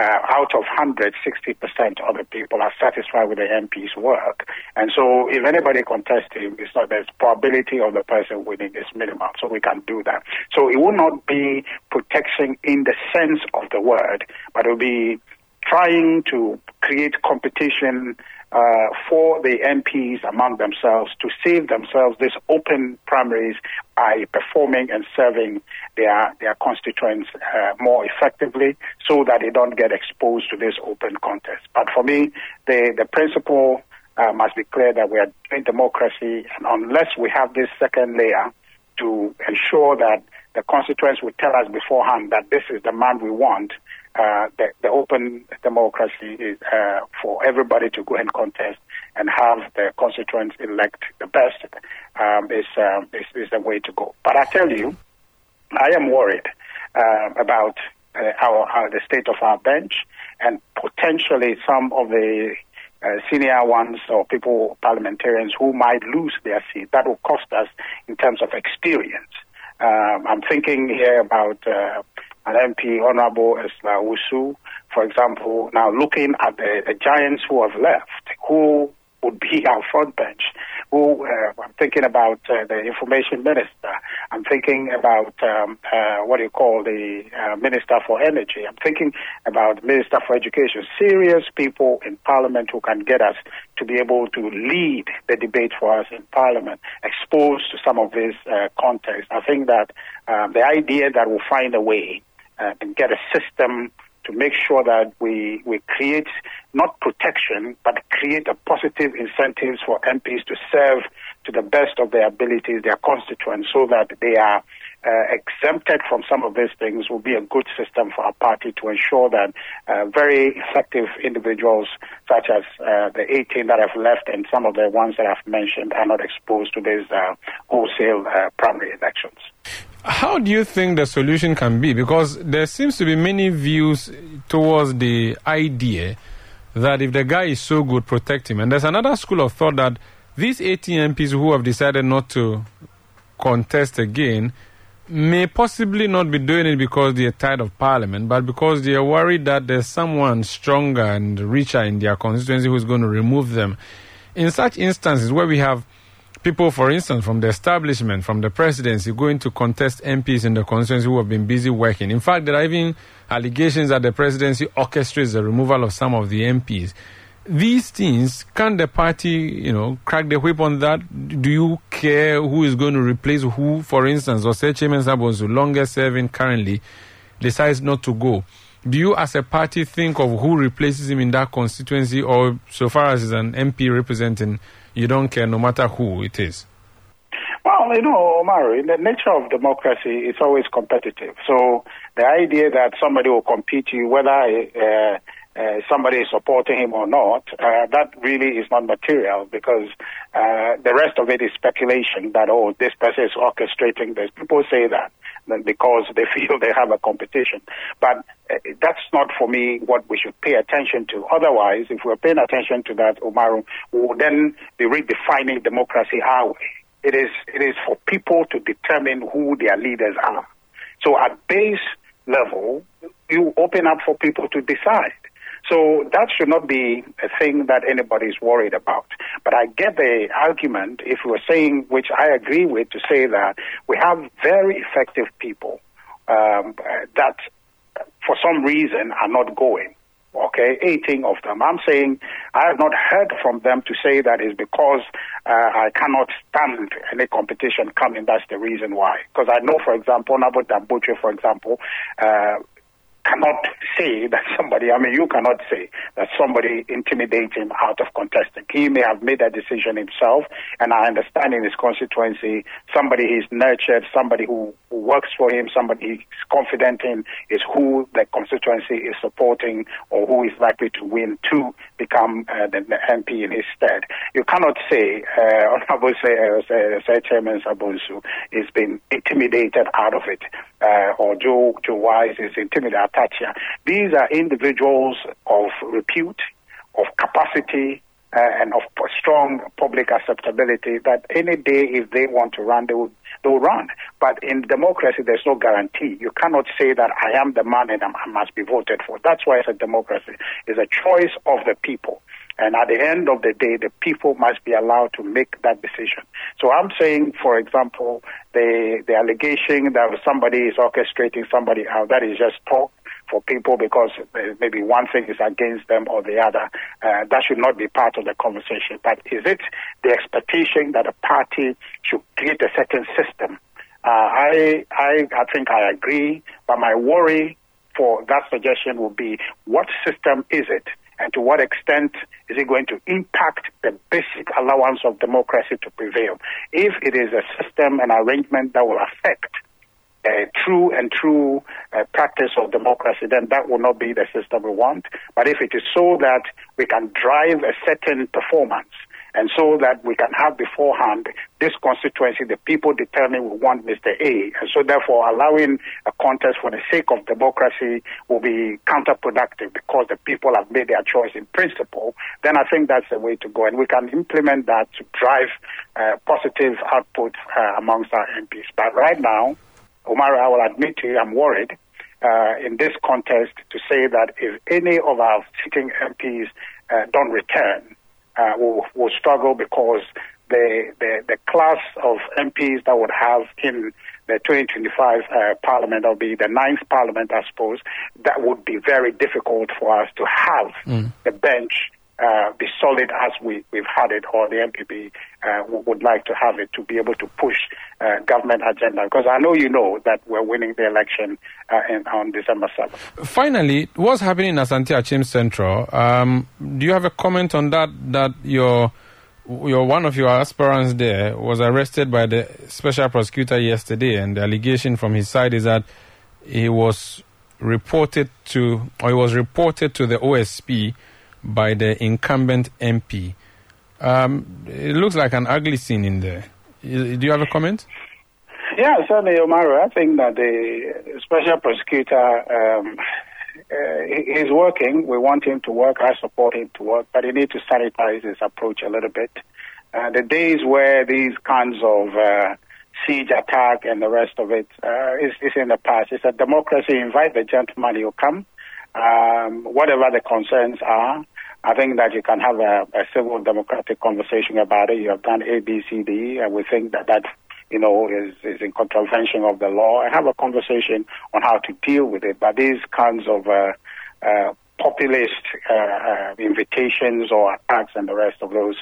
uh, out of 100, 60% of the people are satisfied with the MP's work. And so if anybody contests him, it's not, the probability of the person winning is minimal. So we can do that. So it will not be protection in the sense of the word, but it will be trying to create competition uh, for the MPs among themselves to save themselves this open primaries by performing and serving their their constituents uh, more effectively, so that they don't get exposed to this open contest. But for me, the the principle uh, must be clear that we are in democracy, and unless we have this second layer to ensure that the constituents will tell us beforehand that this is the man we want, uh, the, the, open democracy is uh, for everybody to go and contest and have the constituents elect the best um, is, um, is, is the way to go. But I tell you, I am worried uh, about uh, our, our, the state of our bench and potentially some of the uh, senior ones or people, parliamentarians who might lose their seat. That will cost us in terms of experience. Um, I'm thinking here about uh, an MP, Honorable Esla Wusu, for example, now looking at the, the giants who have left, who would be <laughs> our front bench. Who uh, I'm thinking about uh, the information minister. I'm thinking about um, uh, what do you call the uh, minister for energy. I'm thinking about minister for education. Serious people in parliament who can get us to be able to lead the debate for us in parliament, exposed to some of this uh, context. I think that uh, the idea that we'll find a way and get a system to make sure that we, we create not protection, but create a positive incentives for MPs to serve to the best of their abilities their constituents so that they are uh, exempted from some of these things will be a good system for our party to ensure that uh, very effective individuals such as uh, the 18 that have left and some of the ones that I've mentioned are not exposed to these uh, wholesale uh, primary elections. How do you think the solution can be? Because there seems to be many views towards the idea that if the guy is so good, protect him. And there's another school of thought that these 18 MPs who have decided not to contest again may possibly not be doing it because they are tired of parliament, but because they are worried that there's someone stronger and richer in their constituency who's going to remove them. In such instances where we have people, for instance, from the establishment, from the presidency, going to contest MPs in the constituency who have been busy working. In fact, there are even allegations that the presidency orchestrates the removal of some of the MPs. These things, can the party, you know, crack the whip on that? Do you care who is going to replace who? For instance, Ose Chairman Sabonsu, longest serving currently, decides not to go. Do you, as a party, think of who replaces him in that constituency, or so far as an MP representing you don't care no matter who it is? Well, you know, Omar, in the nature of democracy, it's always competitive. So the idea that somebody will compete you, whether uh, uh, somebody is supporting him or not, uh, that really is not material because uh, the rest of it is speculation that, oh, this person is orchestrating this. People say that because they <laughs> feel they have a competition. But uh, that's not for me what we should pay attention to. Otherwise, if we're paying attention to that, Umaru, we will then be redefining democracy way. It is, it is for people to determine who their leaders are. So at base level, you open up for people to decide. So that should not be a thing that anybody is worried about. But I get the argument, if we're saying, which I agree with, to say that we have very effective people um, that, for some reason, are not going. Okay, 18 of them. I'm saying I have not heard from them to say that is because uh, I cannot stand any competition coming. That's the reason why. Because I know, for example, Nabot Dambuche, for example, uh, cannot say that somebody, I mean, you cannot say that somebody intimidates him out of contesting. He may have made that decision himself, and I understand in his constituency, somebody he's nurtured, somebody who, works for him, somebody he's confident in is who the constituency is supporting or who is likely to win to become uh, the, the, MP in his stead. You cannot say, uh, <laughs> Honorable uh, Chairman Sabonsu is being intimidated out of it, uh, or Joe, Joe Wise is intimidated These are individuals of repute, of capacity, uh, and of strong public acceptability that any day if they want to run, they will, they will run. But in democracy, there's no guarantee. You cannot say that I am the man and I must be voted for. That's why it's a democracy. It's a choice of the people. And at the end of the day, the people must be allowed to make that decision. So I'm saying, for example, the, the allegation that somebody is orchestrating somebody out, that is just talk for people because maybe one thing is against them or the other. Uh, that should not be part of the conversation. But is it the expectation that a party should create a certain system? Uh, I, I, I think I agree, but my worry for that suggestion would be what system is it? and to what extent is it going to impact the basic allowance of democracy to prevail? If it is a system and arrangement that will affect uh, true and true uh, practice of democracy, then that will not be the system we want. But if it is so that we can drive a certain performance And so that we can have beforehand this constituency, the people determine we want Mr. A. And so therefore allowing a contest for the sake of democracy will be counterproductive because the people have made their choice in principle. Then I think that's the way to go. And we can implement that to drive uh, positive output uh, amongst our MPs. But right now, Omar, I will admit to you, I'm worried uh, in this contest to say that if any of our sitting MPs uh, don't return, uh, will will struggle because the, the the class of MPs that would have in the 2025 uh, parliament, or be the ninth parliament, I suppose, that would be very difficult for us to have Mm. the bench uh, be solid as we, we've had it, or the NPP uh, would like to have it to be able to push uh, government agenda. Because I know you know that we're winning the election uh, in, on December 7th. Finally, what's happening in Asante Akyem Central? Um, do you have a comment on that? That your your one of your aspirants there was arrested by the special prosecutor yesterday, and the allegation from his side is that he was reported to or he was reported to the OSP by the incumbent MP. Um, it looks like an ugly scene in there. Do you have a comment? Yeah, certainly, Omaru. I think that the special prosecutor um, uh, he- he's working. We want him to work. I support him to work, but he needs to sanitize his approach a little bit. Uh, the days where these kinds of uh, siege attack and the rest of it uh, is, is in the past. It's a democracy. Invite the gentleman, he'll come. Um, whatever the concerns are, I think that you can have a, a civil democratic conversation about it. You have done A, B, C, D, and we think that that you know is, is in contravention of the law. And have a conversation on how to deal with it. But these kinds of uh, uh, populist uh, uh, invitations or attacks and the rest of those,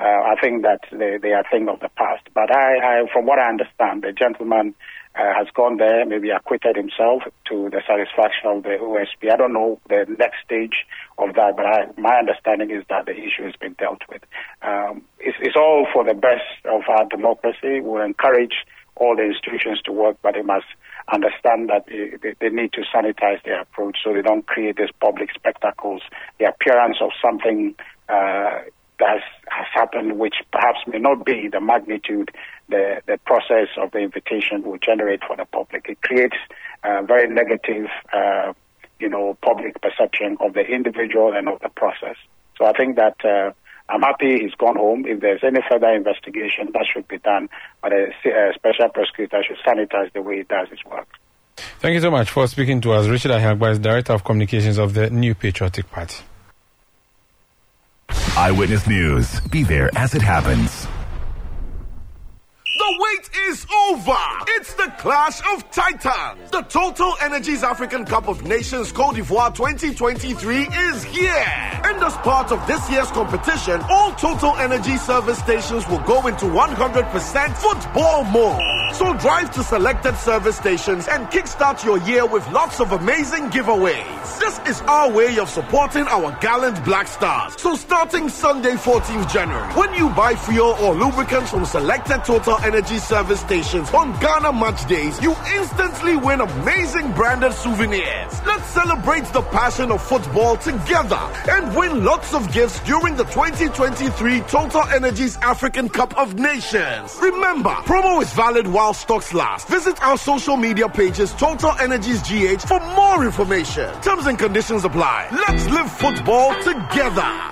uh, I think that they, they are a thing of the past. But I, I, from what I understand, the gentleman uh, has gone there, maybe acquitted himself to the satisfaction of the OSP. I don't know the next stage of that, but I, my understanding is that the issue has been dealt with. Um, it's, it's all for the best of our democracy. We'll encourage all the institutions to work, but they must understand that they, they, they need to sanitize their approach so they don't create these public spectacles, the appearance of something uh, that has, happened, which perhaps may not be the magnitude the, the process of the invitation will generate for the public. It creates uh, very negative, uh, you know, public perception of the individual and of the process. So I think that uh, I'm happy he's gone home. If there's any further investigation, that should be done. But a, a special prosecutor should sanitize the way he does his work. Thank you so much for speaking to us. Richard Ahiagbah is Director of Communications of the New Patriotic Party. Eyewitness News. Be there as it happens. The wait is over. It's the Clash of Titans. The Total Energies African Cup of Nations Cote d'Ivoire 2023 is here. And as part of this year's competition, all Total Energy service stations will go into 100% football mode. So drive to selected service stations and kickstart your year with lots of amazing giveaways. This is our way of supporting our gallant Black Stars. So starting Sunday 14th January, when you buy fuel or lubricants from selected Total Energy service stations on Ghana match days, you instantly win amazing branded souvenirs. Let's celebrate the passion of football together and win lots of gifts during the 2023 Total Energies African Cup of Nations. Remember, promo is valid while stocks last. Visit our social media pages Total Energies GH for more information. Terms and conditions apply. Let's live football together.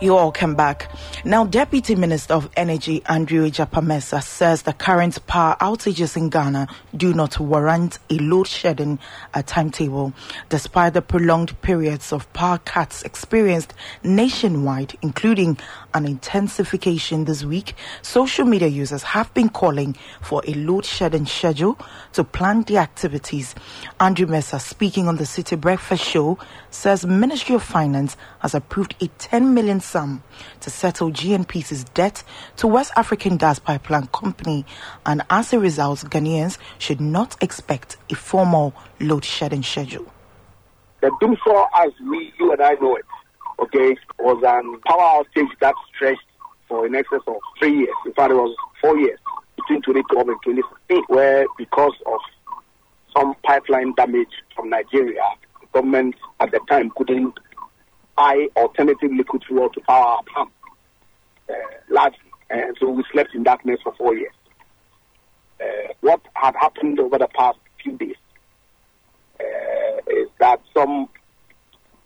You all come back. Now, Deputy Minister of Energy Andrew Egyapa Mercer says the current power outages in Ghana do not warrant a load shedding uh, timetable, despite the prolonged periods of power cuts experienced nationwide, including an intensification this week. Social media users have been calling for a load shedding schedule to plan the activities. Andrew Mercer, speaking on the Citi Breakfast Show, says Ministry of Finance has approved a 10 million sum to settle GNPC's debt to West African Gas Pipeline Company, and as a result, Ghanaians should not expect a formal load shedding schedule. The doomsday, as we, you and I know it, okay, was an power outage that stretched for in excess of three years. In fact, it was four years between 2012 and 2016, where because of some pipeline damage from Nigeria, the government at the time couldn't buy alternative liquid fuel to power our pump uh, largely. And so we slept in darkness for four years. Uh, what had happened over the past few days uh, is that some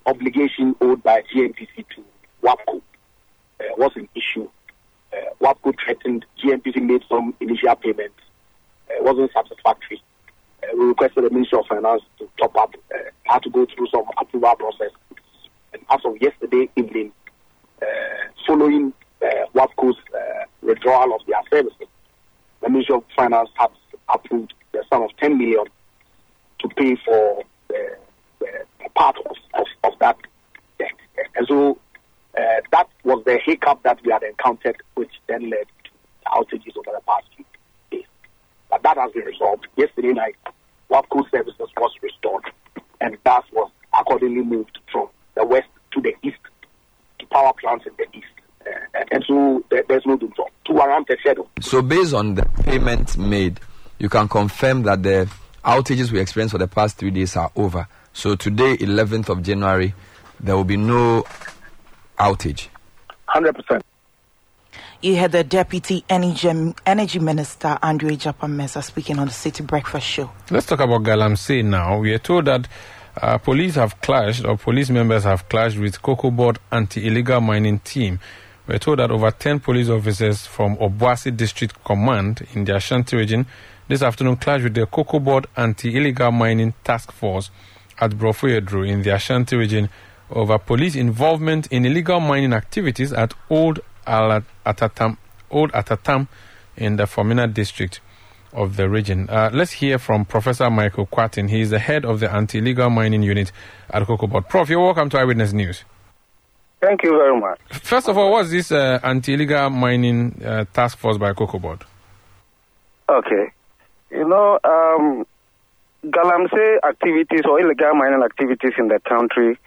obligation owed by GNPC to WAPCO uh, was an issue. Uh, WAPCO threatened GNPC made some initial payments. Uh, it wasn't satisfactory. Uh, we requested the Ministry of Finance to top up. Uh, had to go through some approval process. And as of yesterday evening, uh, following WAPCO's withdrawal of their services, the Ministry of Finance has approved the sum of 10 million to pay for the, the part of, of, of that debt. And so uh, that was the hiccup that we had encountered, which then led to outages over the past few days. But that has been resolved. Yesterday night, WAPCO services was restored, and gas was accordingly moved from the west to the east to power plants in the east. Uh, and so there, there's no doom to schedule. So, based on the payment made, you can confirm that the outages we experienced for the past three days are over. So, today, 11th of January, there will be no outage. 100%. You had the Deputy Energy, Energy Minister Andre Egyapa Mercer speaking on the Citi Breakfast Show. Let's talk about Galamsey now. We are told that uh, police have clashed, or police members have clashed with Cocoa Board anti-illegal mining team. We're told that over 10 police officers from Obuasi District Command in the Ashanti region this afternoon clashed with the Cocoa Board anti-illegal mining task force at Brofuyedru in the Ashanti region over police involvement in illegal mining activities at Old Atatam, Old Atatam in the Fomena district of the region. Uh, let's hear from Professor Michael Quatin. He is the head of the anti-illegal mining unit at Cocoa Board. Prof, you're welcome to Eyewitness News. Thank you very much. First of all, what's this uh, anti-illegal mining uh, task force by Cocoa Board? Okay. You know, um, Galamsey activities or illegal mining activities in the country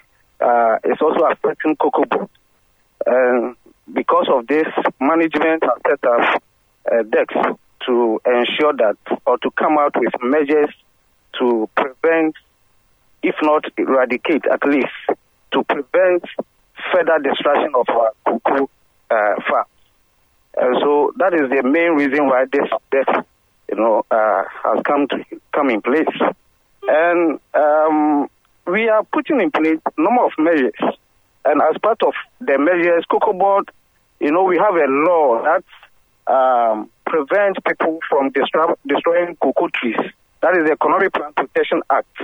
uh, is also affecting Cocoa Board. And because of this, management has set up uh, decks to ensure that or to come out with measures to prevent, if not eradicate, at least to prevent further destruction of our cocoa uh, farms. And so that is the main reason why this death, you know, uh, has come to come in place. And um, we are putting in place a number of measures. And as part of the measures, Cocoa Board, you know, we have a law that um, prevents people from destroy, destroying cocoa trees. That is the Economic Plant Protection Act.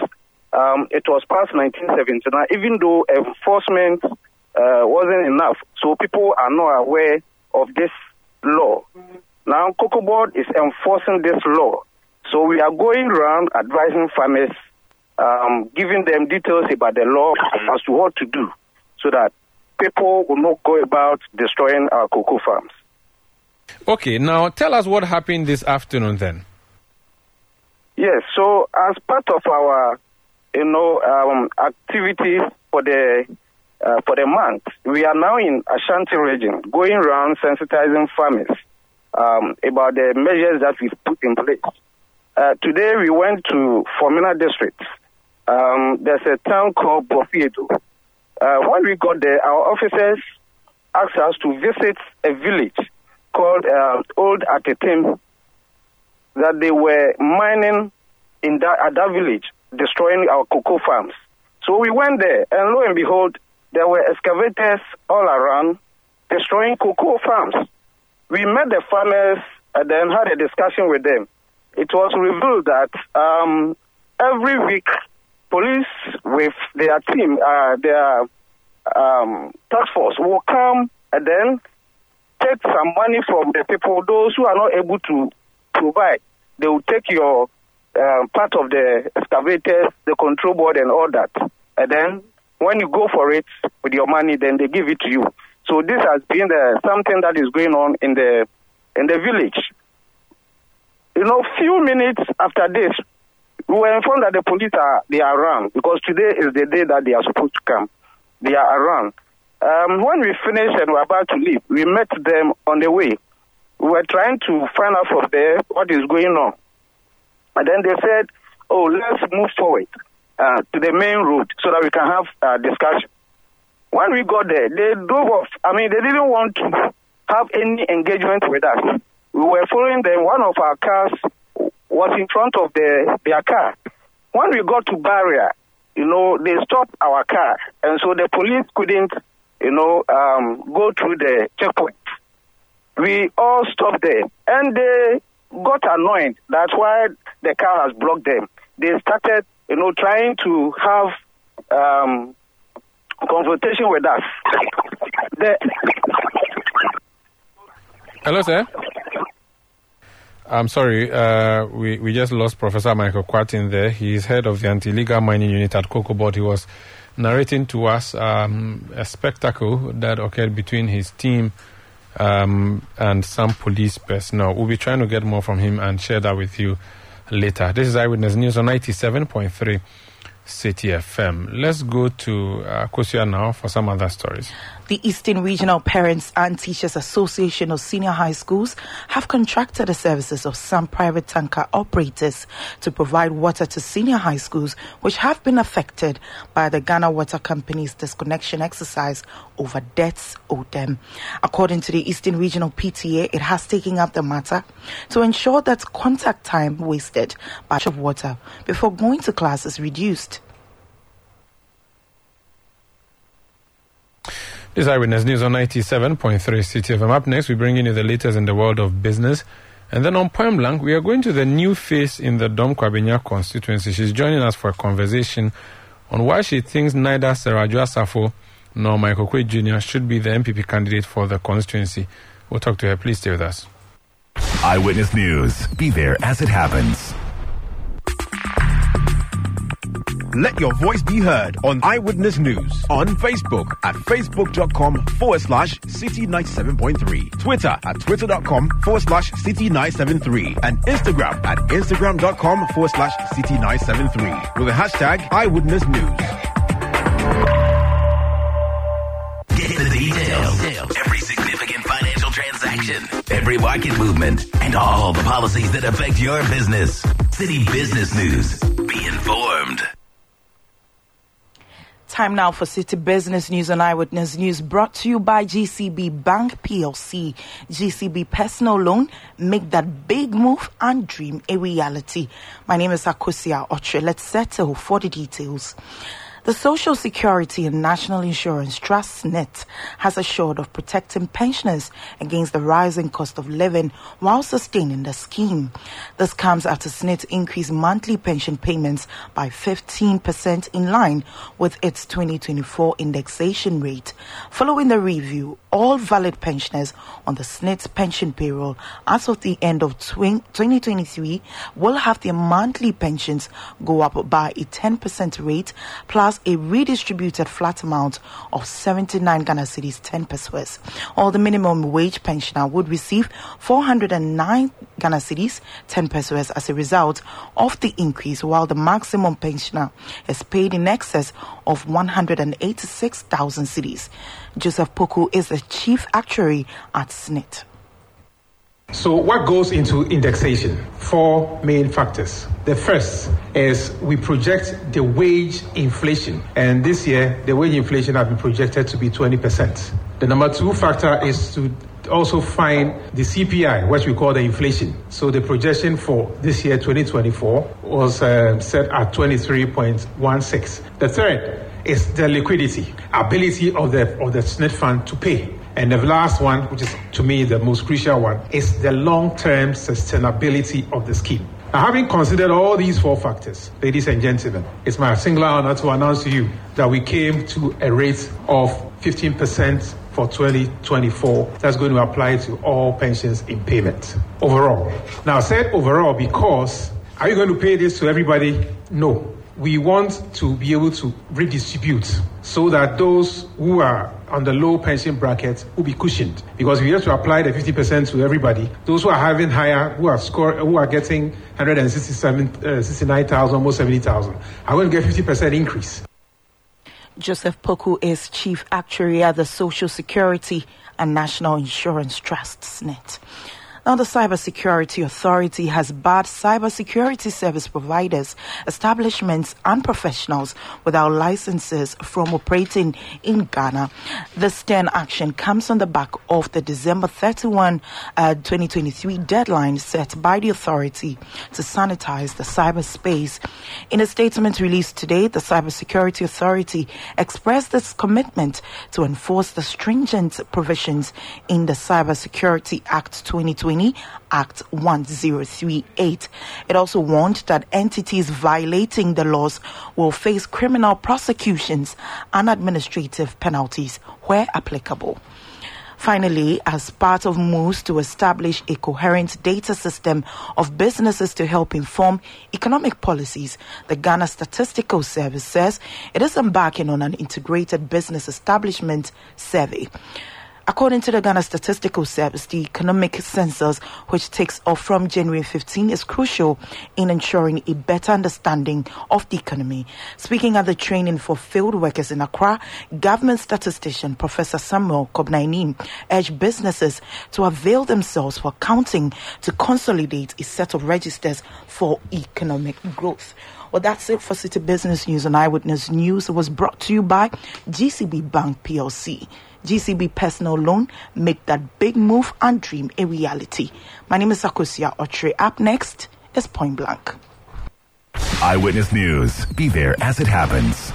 Um, it was passed in 1979, even though enforcement uh, wasn't enough. So people are not aware of this law. Now, Cocoa Board is enforcing this law. So we are going around advising farmers, um, giving them details about the law as to what to do so that people will not go about destroying our cocoa farms. Okay, now tell us what happened this afternoon then. Yes, so as part of our, you know, um, activities for the uh, for the month, we are now in Ashanti region, going around sensitizing farmers um, about the measures that we've put in place. Uh, today we went to Fomena district. Um, there's a town called Bofiedo. Uh, when we got there, our officers asked us to visit a village called uh, Old Atetim that they were mining in that, at that village, destroying our cocoa farms. So we went there, and lo and behold, there were excavators all around destroying cocoa farms. We met the farmers and then had a discussion with them. It was revealed that um, every week, police with their team, uh, their um, task force will come and then take some money from the people, those who are not able to provide. They will take your uh, part of the excavators, the control board, and all that. And then when you go for it with your money, then they give it to you. So this has been uh, something that is going on in the in the village. You know, a few minutes after this, we were informed that the police are they are around because today is the day that they are supposed to come. They are around. Um, when we finished and were about to leave, we met them on the way. We were trying to find out from there what is going on. And then they said, oh, let's move forward uh, to the main road so that we can have a discussion. When we got there, they drove off. I mean, they didn't want to have any engagement with us. We were following them. One of our cars was in front of the, their car. When we got to barrier, you know, they stopped our car. And so the police couldn't, you know, um, go through the checkpoint. We all stopped there. And they got annoyed. That's why the car has blocked them. They started, you know, trying to have um, confrontation with us. The... Hello, sir. I'm sorry, uh, we, we just lost Professor Michael Quartin there. He's head of the anti legal mining unit at COCOBOD. He was narrating to us um, a spectacle that occurred between his team um, and some police personnel. We'll be trying to get more from him and share that with you later. This is Eyewitness News on 97.3 City FM. Let's go to uh, Kosia now for some other stories. The Eastern Regional Parents and Teachers Association of Senior High Schools have contracted the services of some private tanker operators to provide water to senior high schools which have been affected by the Ghana Water Company's disconnection exercise over debts owed them. According to the Eastern Regional PTA, it has taken up the matter to ensure that contact time wasted by of water before going to class is reduced. This is Eyewitness News on 97.3 Citi FM. Up next, we bring you the latest in the world of business. And then on Point Blank, we are going to the new face in the Dom Kwabenya constituency. She's joining us for a conversation on why she thinks neither Sarah Safo nor Michael Oquaye Jr. should be the NPP candidate for the constituency. We'll talk to her. Please stay with us. Eyewitness News. Be there as it happens. Let your voice be heard on Eyewitness News on Facebook at facebook.com forward slash city 97.3, Twitter at twitter.com forward slash city 973, and Instagram at instagram.com forward slash city 973 with the hashtag Eyewitness News. Get the details. Every significant financial transaction, every market movement, and all the policies that affect your business. Citi Business News. Be informed. Time now for Citi Business News and Eyewitness News brought to you by GCB Bank PLC. GCB Personal Loan. Make that big move and dream a reality. My name is Akosua Otre. Let's settle for the details. The Social Security and National Insurance Trust SSNIT has assured of protecting pensioners against the rising cost of living while sustaining the scheme. This comes after SSNIT increased monthly pension payments by 15% in line with its 2024 indexation rate. Following the review, all valid pensioners on the SSNIT's pension payroll as of the end of 2023 will have their monthly pensions go up by a 10% rate plus a redistributed flat amount of 79 Ghana cedis 10 pesewas. All the minimum wage pensioner would receive 409 Ghana cedis 10 pesewas as a result of the increase, while the maximum pensioner is paid in excess of 186,000 cedis. Joseph Poku is the chief actuary at SSNIT. So, what goes into indexation? Four main factors. The first is we project the wage inflation, and this year the wage inflation has been projected to be 20%. The number two factor is to also find the CPI, what we call the inflation. So, the projection for this year, 2024, was uh, set at 23.16. The third is the liquidity, ability of the of the SSNIT fund to pay. And the last one, which is to me the most crucial one, is the long term sustainability of the scheme. Now, having considered all these four factors, ladies and gentlemen, it's my singular honor to announce to you that we came to a rate of 15% for 2024 that's going to apply to all pensions in payment overall. Now, I said overall because are you going to pay this to everybody? No. We want to be able to redistribute so that those who are on the low pension bracket will be cushioned. Because if you have to apply the 50% to everybody, those who are having higher, who are score, who are getting 167, uh, 69,000, almost 70,000, are going to get 50% increase. Joseph Poku is Chief Actuary at the Social Security and National Insurance Trust, SSNIT. Now, the Cybersecurity Authority has barred cybersecurity service providers, establishments, and professionals without licenses from operating in Ghana. This stern action comes on the back of the December 31, uh, 2023 deadline set by the authority to sanitize the cyberspace. In a statement released today, the Cybersecurity Authority expressed its commitment to enforce the stringent provisions in the Cybersecurity Act 2020 Act 1038. It also warned that entities violating the laws will face criminal prosecutions and administrative penalties where applicable. Finally, as part of moves to establish a coherent data system of businesses to help inform economic policies, the Ghana Statistical Service says it is embarking on an integrated business establishment survey. According to the Ghana Statistical Service, the economic census, which takes off from January 15, is crucial in ensuring a better understanding of the economy. Speaking at the training for field workers in Accra, government statistician Professor Samuel Kobina Annim urged businesses to avail themselves for counting to consolidate a set of registers for economic growth. Well, that's it for Citi Business News and Eyewitness News. It was brought to you by GCB Bank PLC. GCB personal loan, make that big move and dream a reality. My name is Akosua Otre. Up next is Point Blank. Eyewitness News. Be there as it happens.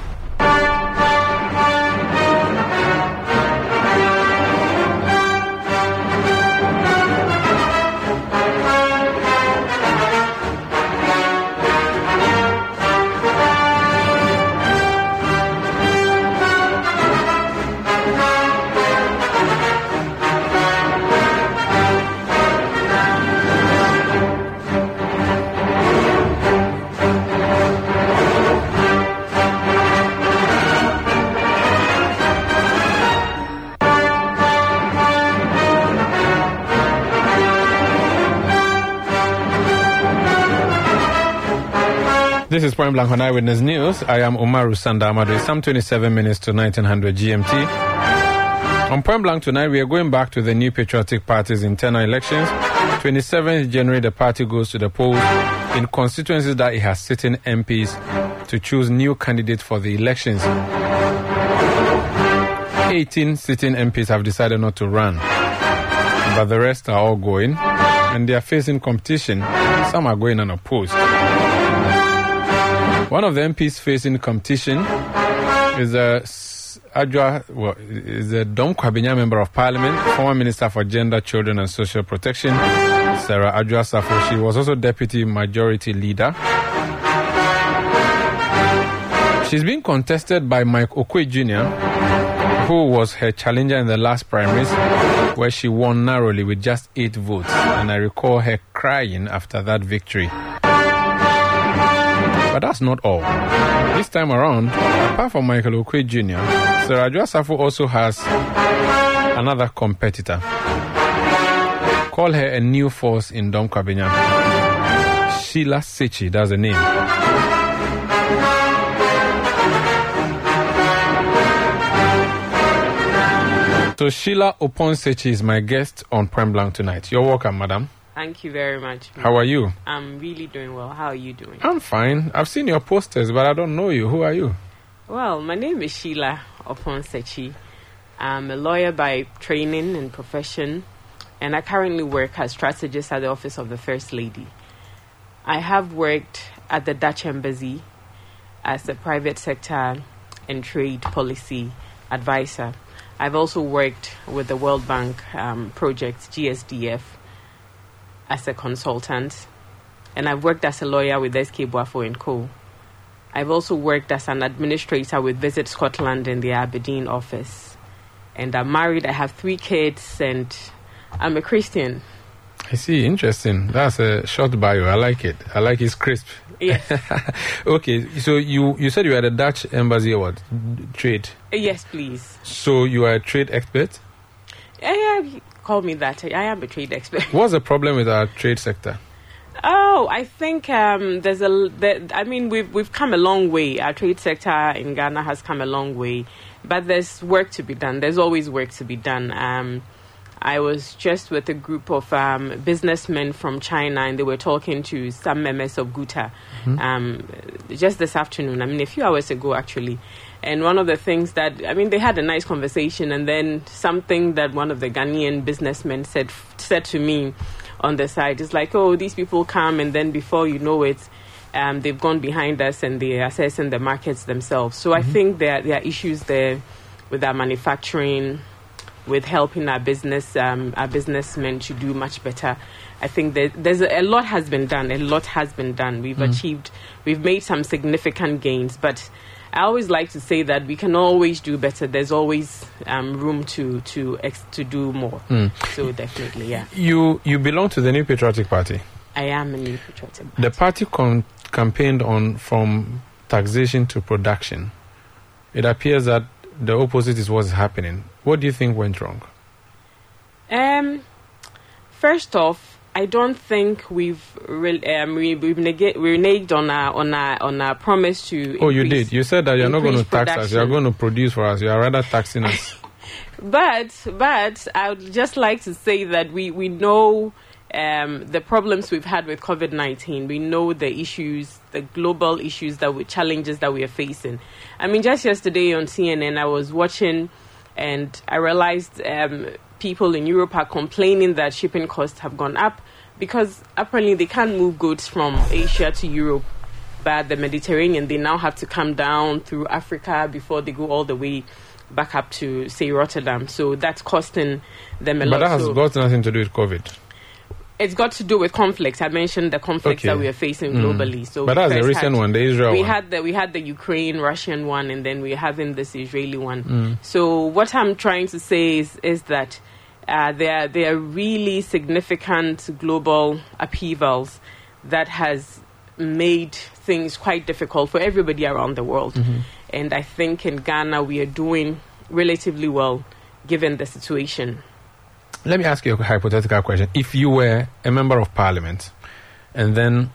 This is Point Blank on Eyewitness News. I am Umaru Sanda Amadu. Some 27 minutes to 1900 GMT. On Point Blank tonight, we are going back to the New Patriotic Party's internal elections. 27th January, the party goes to the polls in constituencies that it has sitting MPs to choose new candidates for the elections. 18 sitting MPs have decided not to run, but the rest are all going, and they are facing competition. Some are going unopposed. One of the MPs facing competition is uh, a Adwoa, well, is a Dom Kwabenya member of parliament, former minister for gender, children and social protection, Sarah Adwoa Safo. She was also deputy majority leader. She's being contested by Mike Oquaye Jr., who was her challenger in the last primaries, where she won narrowly with just eight votes. And I recall her crying after that victory. But that's not all. This time around, apart from Michael Oquaye Jr., Sarah Safo also has another competitor. Call her a new force in Dom Kwabenya. Sheila Sechi, that's the name. So Sheila Oponsechi is my guest on Point Blank tonight. You're welcome, madam. Thank you very much. How are you? I'm really doing well. How are you doing? I'm fine. I've seen your posters, but I don't know you. Who are you? Well, my name is Sheila Oponsechi. I'm a lawyer by training and profession, and I currently work as strategist at the Office of the First Lady. I have worked at the Dutch Embassy as a private sector and trade policy advisor. I've also worked with the World Bank um, project, GSDF, as a consultant, and I've worked as a lawyer with SK Boafo and Co. I've also worked as an administrator with Visit Scotland in the Aberdeen office. And I'm married, I have three kids, and I'm a Christian. I see. Interesting. That's a short bio. I like it. I like it's crisp. Yes. <laughs> okay. So you you said you had a Dutch embassy what? Trade. Yes, please. So you are a trade expert. Yeah, yeah, call me that. I am a trade expert. <laughs> What's the problem with our trade sector? Oh, I think um, there's a. There, I mean, we've we've come a long way. Our trade sector in Ghana has come a long way, but there's work to be done. There's always work to be done. Um, I was just with a group of um, businessmen from China, and they were talking to some members of Guta Mhm. um, just this afternoon. I mean, a few hours ago, actually. And one of the things that I mean, they had a nice conversation, and then something that one of the Ghanaian businessmen said said to me on the side is like, "Oh, these people come, and then before you know it." Um, they've gone behind us and they're assessing the markets themselves. So I Mhm. think there, there are issues there with our manufacturing, with helping our business um, our businessmen to do much better. I think that there's a, a lot has been done. A lot has been done. We've Mm. achieved, we've made some significant gains, but I always like to say that we can always do better. There's always um, room to to ex- to do more. Mm. So definitely, yeah. You you belong to the New Patriotic Party. I am a new patriotic. The party campaigned on from taxation to production. It appears that the opposite is what's happening. What do you think went wrong? Um, first off, I don't think we've re- um, we, we've nega- we reneged on our on our on our promise to. oh, you did. You said that you're not going to increase tax us. You're going to produce for us. You are rather taxing us. <laughs> But but I would just like to say that we we know um, the problems we've had with COVID nineteen. We know the issues, the global issues that we challenges that we are facing. I mean, just yesterday on CNN, I was watching, and I realized um, people in Europe are complaining that shipping costs have gone up because apparently they can't move goods from Asia to Europe but the Mediterranean, they now have to come down through Africa before they go all the way back up to, say, Rotterdam. So that's costing them a but lot. But that has So got nothing to do with COVID. it's got to do with conflicts. I mentioned the conflicts Okay. that we are facing Mm. globally. So But that's the recent had- one, the Israel we one. had the we had the Ukraine Russian one, and then we're having this Israeli one. Mm. So what I'm trying to say is is that uh, there there are really significant global upheavals that has made things quite difficult for everybody around the world. Mhm. And I think in Ghana we are doing relatively well given the situation. Let me ask you a hypothetical question. If you were a member of parliament and then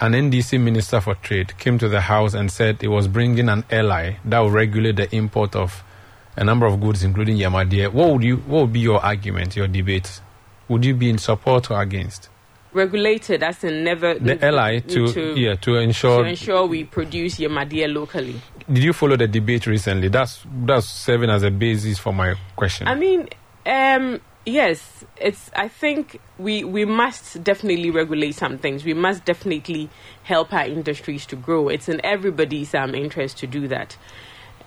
an NDC minister for trade came to the house and said it was bringing an ally that would regulate the import of a number of goods, including Yamadia, what would you? What would be your argument, your debate? Would you be in support or against Regulated as in never the ally to, yeah to ensure? to ensure we produce Yamadia locally. Did you follow the debate recently? That's that's serving as a basis for my question. I mean, um, yes, it's. I think we we must definitely regulate some things. We must definitely help our industries to grow. It's in everybody's um, interest to do that,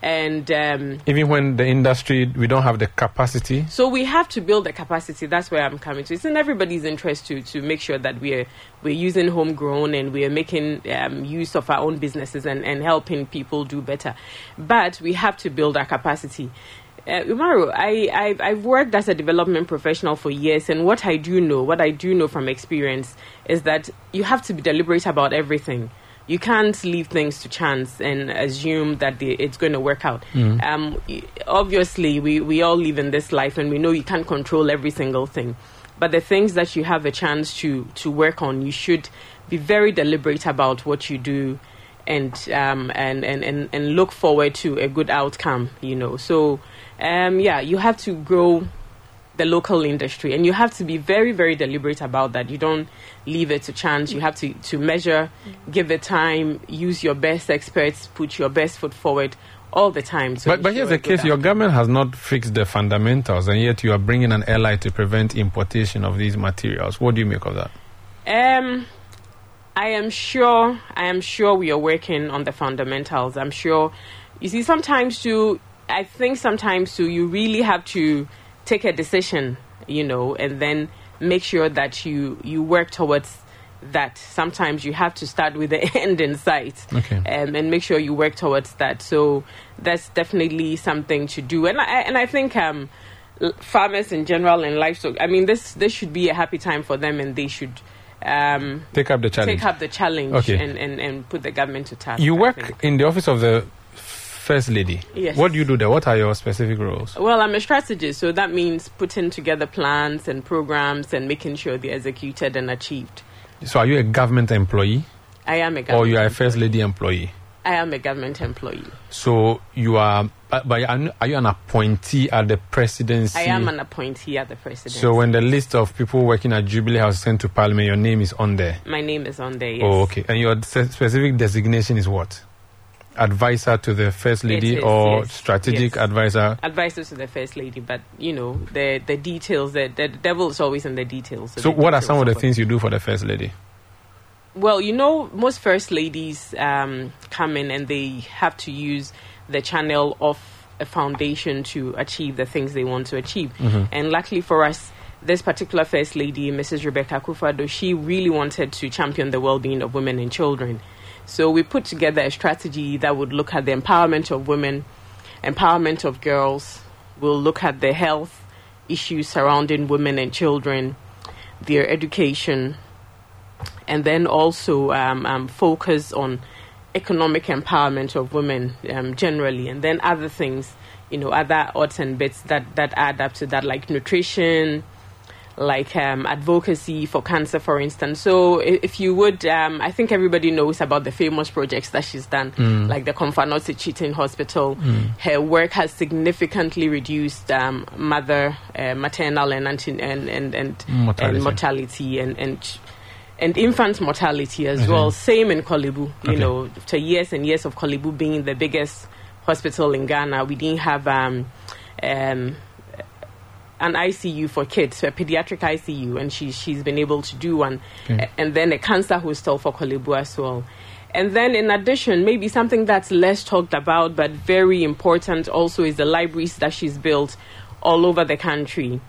and um, Even when the industry we don't have the capacity. so we have to build the capacity. That's where I'm coming to. It's in everybody's interest to to make sure that we're we're using homegrown and we're making um, use of our own businesses and, and helping people do better. But we have to build our capacity. Uh, Umaru, I, I've, I've worked as a development professional for years, and what I do know, what I do know from experience, is that you have to be deliberate about everything. You can't leave things to chance and assume that the, it's going to work out. Mm. Um, obviously, we, we all live in this life, and we know you can't control every single thing. But the things that you have a chance to, to work on, you should be very deliberate about what you do and um, and, and, and, and look forward to a good outcome, you know. So, um, yeah, you have to grow the local industry and you have to be very, very deliberate about that. You don't leave it to chance. You have to, to measure, give it time, use your best experts, put your best foot forward all the time. but but here's the case: your government has not fixed the fundamentals, and yet you are bringing an ally to prevent importation of these materials. What do you make of that? Um, I am sure. I am sure we are working on the fundamentals. I'm sure. You see, sometimes too. I think sometimes too. You really have to take a decision, you know, and then make sure that you you work towards that. Sometimes you have to start with the <laughs> end in sight, Okay. um, and make sure you work towards that. So that's definitely something to do. And I and I think um, farmers in general and livestock. I mean, this this should be a happy time for them, and they should um, Take up the challenge. take up the challenge Okay. and, and, and put the government to task. You work in the office of the first lady. Yes. What do you do there? What are your specific roles? Well, I'm a strategist, so that means putting together plans and programs and making sure they're executed and achieved. So, are you a government employee, I am a government. or you are a first lady employee? I am a government employee. So you are, but, but are you- an appointee at the presidency? I am an appointee at the presidency. So when the list of people working at Jubilee House sent to Parliament, your name is on there. My name is on there. Oh, yes. Oh, okay. And your specific designation is what? Advisor to the first lady is, or yes, strategic yes. advisor? Advisors to the first lady, but you know the the details. The, the devil is always in the details. So the what are some of the things you do for the first lady? Well, you know, most first ladies um, come in and they have to use the channel of a foundation to achieve the things they want to achieve. Mhm. And luckily for us, this particular first lady, Mrs. Rebecca Akufo-Addo, she really wanted to champion the well-being of women and children. So we put together a strategy that would look at the empowerment of women, empowerment of girls. We'll look at the health issues surrounding women and children, their education, and then also um, um, focus on economic empowerment of women um, generally, and then other things, you know, other odds and bits that, that add up to that, like nutrition, like um, advocacy for cancer, for instance. So, if you would, um, I think everybody knows about the famous projects that she's done, Mm. like the Komfo Anokye Teaching Hospital. Mm. Her work has significantly reduced um, mother, uh, maternal, and anti- and and and, Mortality. and mortality and and ch- and infant mortality as Mhm. well. Same in Korle Bu. You Okay. know, after years and years of Korle Bu being the biggest hospital in Ghana, we didn't have um, um, an ICU for kids, a pediatric ICU, and she she's been able to do one, Okay. And then a cancer hostel for Korle Bu as well. And then, in addition, maybe something that's less talked about but very important also is the libraries that she's built all over the country.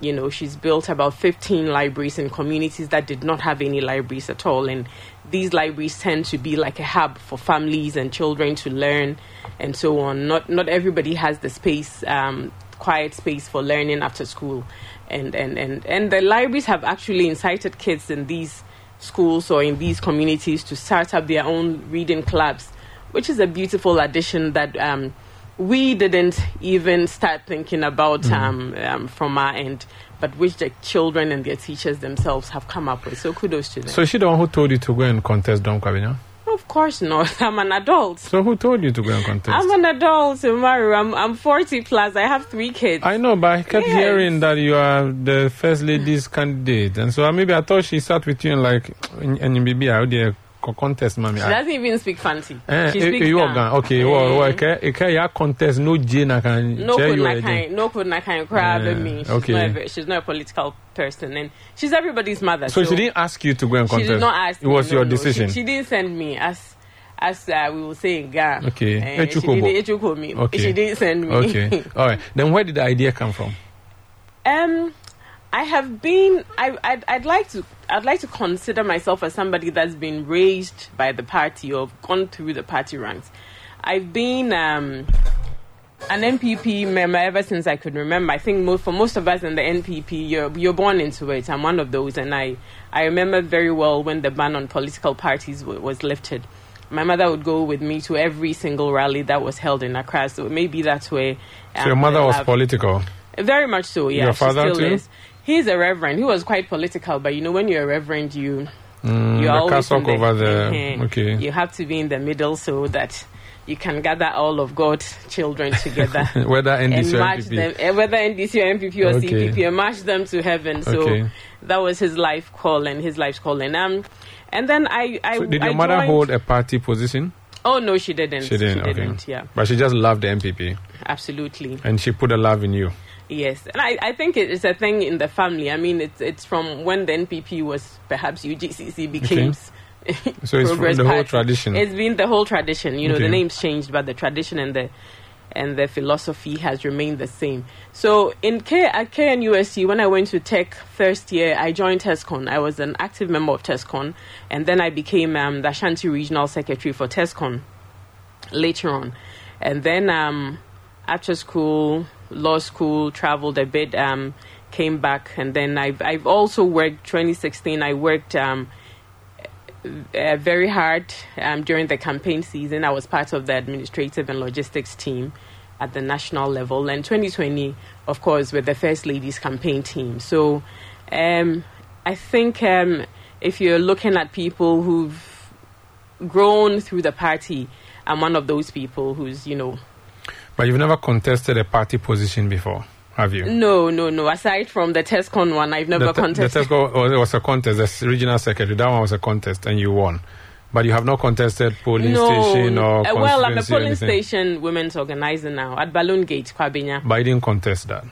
You know, she's built about 15 libraries in communities that did not have any libraries at all. And these libraries tend to be like a hub for families and children to learn and so on. Not, not everybody has the space, um, quiet space for learning after school. And, and, and, and the libraries have actually incited kids in these schools or in these communities to start up their own reading clubs, which is a beautiful addition that um, we didn't even start thinking about Mm. um, um, from our end, but which the children and their teachers themselves have come up with. So kudos to them. So is she the one who told you to go and contest Dome-Kwabenya? Of course not. <laughs> I'm an adult. So who told you to go and contest? I'm an adult, Mario. I'm, I'm 40 plus. I have three kids. I know, but I kept Yes. hearing that you are the first lady's candidate, and so uh, maybe I thought she sat with you and like, and maybe I would contest, mommy. She doesn't even speak fancy. Eh, she eh, speaks eh, you Ghana. Okay, well, well, okay, okay, yeah, contest no Jane can no could anything. kind no could not kind crab Yeah, me. She's okay. not a, she's not a political person and she's everybody's mother. So she didn't ask you to go and contest. She did not ask. It was me, your no, no. decision. She, she didn't send me as as uh, we will say in Ghana. Okay. Eh, she didn't echuko me. Okay. She didn't send me. Okay. <laughs> All right. Then where did the idea come from? Um, I have been. I, I'd, I'd like to. I'd like to consider myself as somebody that's been raised by the party or gone through the party ranks. I've been um, an NPP member ever since I could remember. I think for most of us in the NPP, you're you're born into it. I'm one of those, and I I remember very well when the ban on political parties w- was lifted. My mother would go with me to every single rally that was held in Accra. So maybe that's where. So your um, mother was political. very much so, yeah. Your she father still too? is. He's a reverend. He was quite political, but you know, when you're a reverend, you Mm, you're always in the, over there. Mhm. Okay. You have to be in the middle so that you can gather all of God's children together. <laughs> Whether NDC or march NPP. them, eh, whether NDC or NPP or Okay. CPP, and march them to heaven. So Okay. that was his life call and his life's calling. Um, and then I, I So did your I mother joined- hold a party position? Oh no, she didn't. She didn't. okay. didn't, Yeah, But she just loved the NPP, absolutely. and she put a love in you. Yes, and I, I think it's a thing in the family. I mean, it's it's from when the NPP was perhaps UGCC became. So it's from the whole tradition. It's been the whole tradition. You know, Okay. the name's changed, but the tradition and the and the philosophy has remained the same. So in K at KNUST, when I went to Tech first year, I joined TESCON. I was an active member of TESCON, and then I became um, the Ashanti Regional Secretary for TESCON later on. And then um, after school, law school, traveled a bit, um, came back, and then I've I've also worked. 2016, I worked. Um, uh, very hard um, during the campaign season. I was part of the administrative and logistics team at the national level, and 2020, of course, with the First Lady's campaign team. So, um, I think um, if you're looking at people who've grown through the party, I'm one of those people who's, you know. But you've never contested a party position before, have you? No, no, no. Aside from the TESCON one, I've never the, te- contested. The TESCON was, a contest, the regional secretary. That one was a contest, and you won. But you have not contested polling no, station or uh, well, I'm a polling station women's organizer now at Balloon Gate. But you didn't contest that.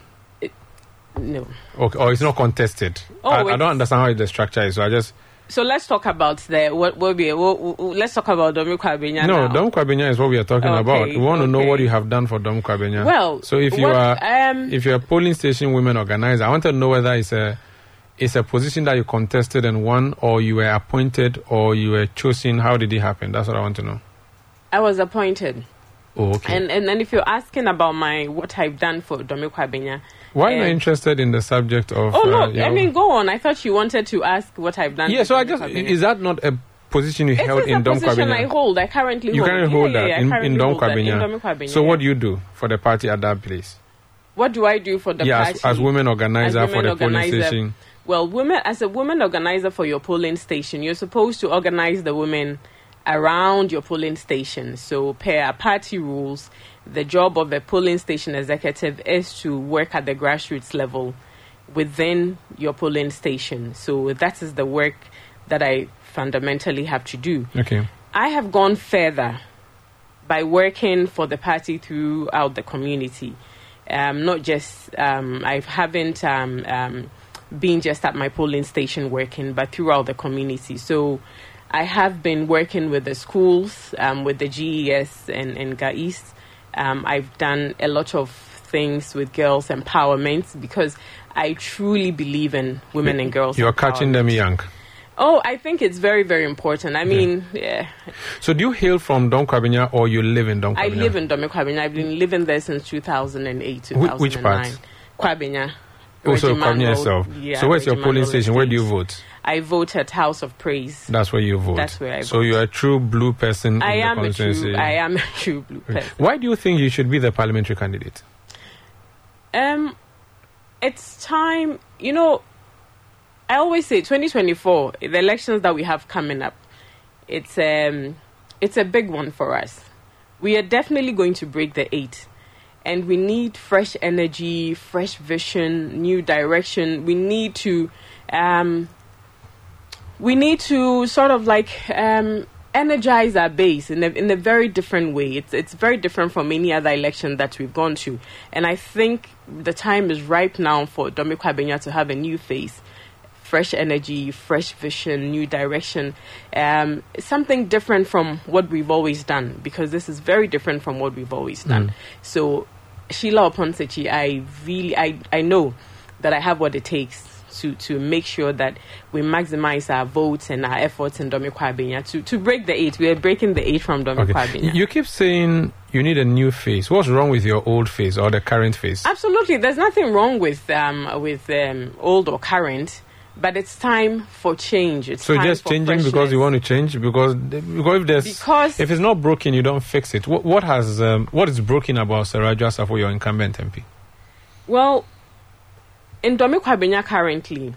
No. Okay, or it's not contested. Oh, I, I don't understand how the structure is. So I just So let's talk about the what what, what- let's talk about Dome-Kwabenya no. now. Dom Kwabenya is what we are talking Okay, about. We want to know what you have done for Dome-Kwabenya. Well, so if you what, are um, if you're a polling station women organizer, I want to know whether it's a it's a position that you contested and won, or you were appointed, or you were chosen. How did it happen? That's what I want to know. I was appointed. Oh, okay. And and then if you're asking about my what I've done for Dome-Kwabenya, Why are you um, interested in the subject of? Oh uh, no, your- I mean go on. I thought you wanted to ask what I've done. yeah. So I just Kwabenya. is that not a position you It held in a Dom position Kwabenya? I hold. I currently You hold. currently hold yeah, that yeah, in, Dom hold that in Kwabenya. Domi So yeah. what do you do for the party at that place? What do I do for the yeah, party? as, as women organizer As for women the polling station. Well, women as a women organizer for your polling station, you're supposed to organize the women around your polling station. So, per party rules, the job of a polling station executive is to work at the grassroots level within your polling station. So, that is the work that I fundamentally have to do. Okay. I have gone further by working for the party throughout the community. Um, not just, um, I haven't um, um, been just at my polling station working, but throughout the community. So I have been working with the schools, um, with the GES and, and GAIS. Um, I've done a lot of things with girls' empowerment because I truly believe in women and girls. You are catching them young. Oh, I think it's very, very important. I mean, yeah, So do you hail from Dome-Kwabenya or you live in Dom I live in Dome-Kwabenya. I've been living there since 2008, Wh- 2009. which part? Also, Kwabenya yourself. Yeah, so where's your polling station? Where do you vote? I vote at House of Praise. That's where you vote. That's where I vote. So you're a true blue person I in the am a true. I am a true blue person. Why do you think you should be the parliamentary candidate? Um, it's time. You know, I always say 2024, the elections that we have coming up. It's um, it's a big one for us. We are definitely going to break the eight, and we need fresh energy, fresh vision, new direction. We need to, um, we need to sort of like um, energize our base in a, in a very different way. It's it's very different from any other election that we've gone to, and I think the time is ripe now for Dome-Kwabenya to have a new face, fresh energy, fresh vision, new direction, um, something different from what we've always done because this is very different from what we've always done. Mm. So, Sheila Oponsechi, I really I I know that I have what it takes to to make sure that we maximize our votes and our efforts in Dome-Kwabenya to to break the eight. We are breaking the eight from Domi Okay. You keep saying you need a new face. What's wrong with your old face or the current face? Absolutely, there's nothing wrong with um with um, old or current, but it's time for change. It's So time just for changing because you want to change because because if there's Because- if it's not broken you don't fix it. What what has um, what is broken about Saraja Safo, your incumbent MP? Well, in Dome-Kwabenya currently,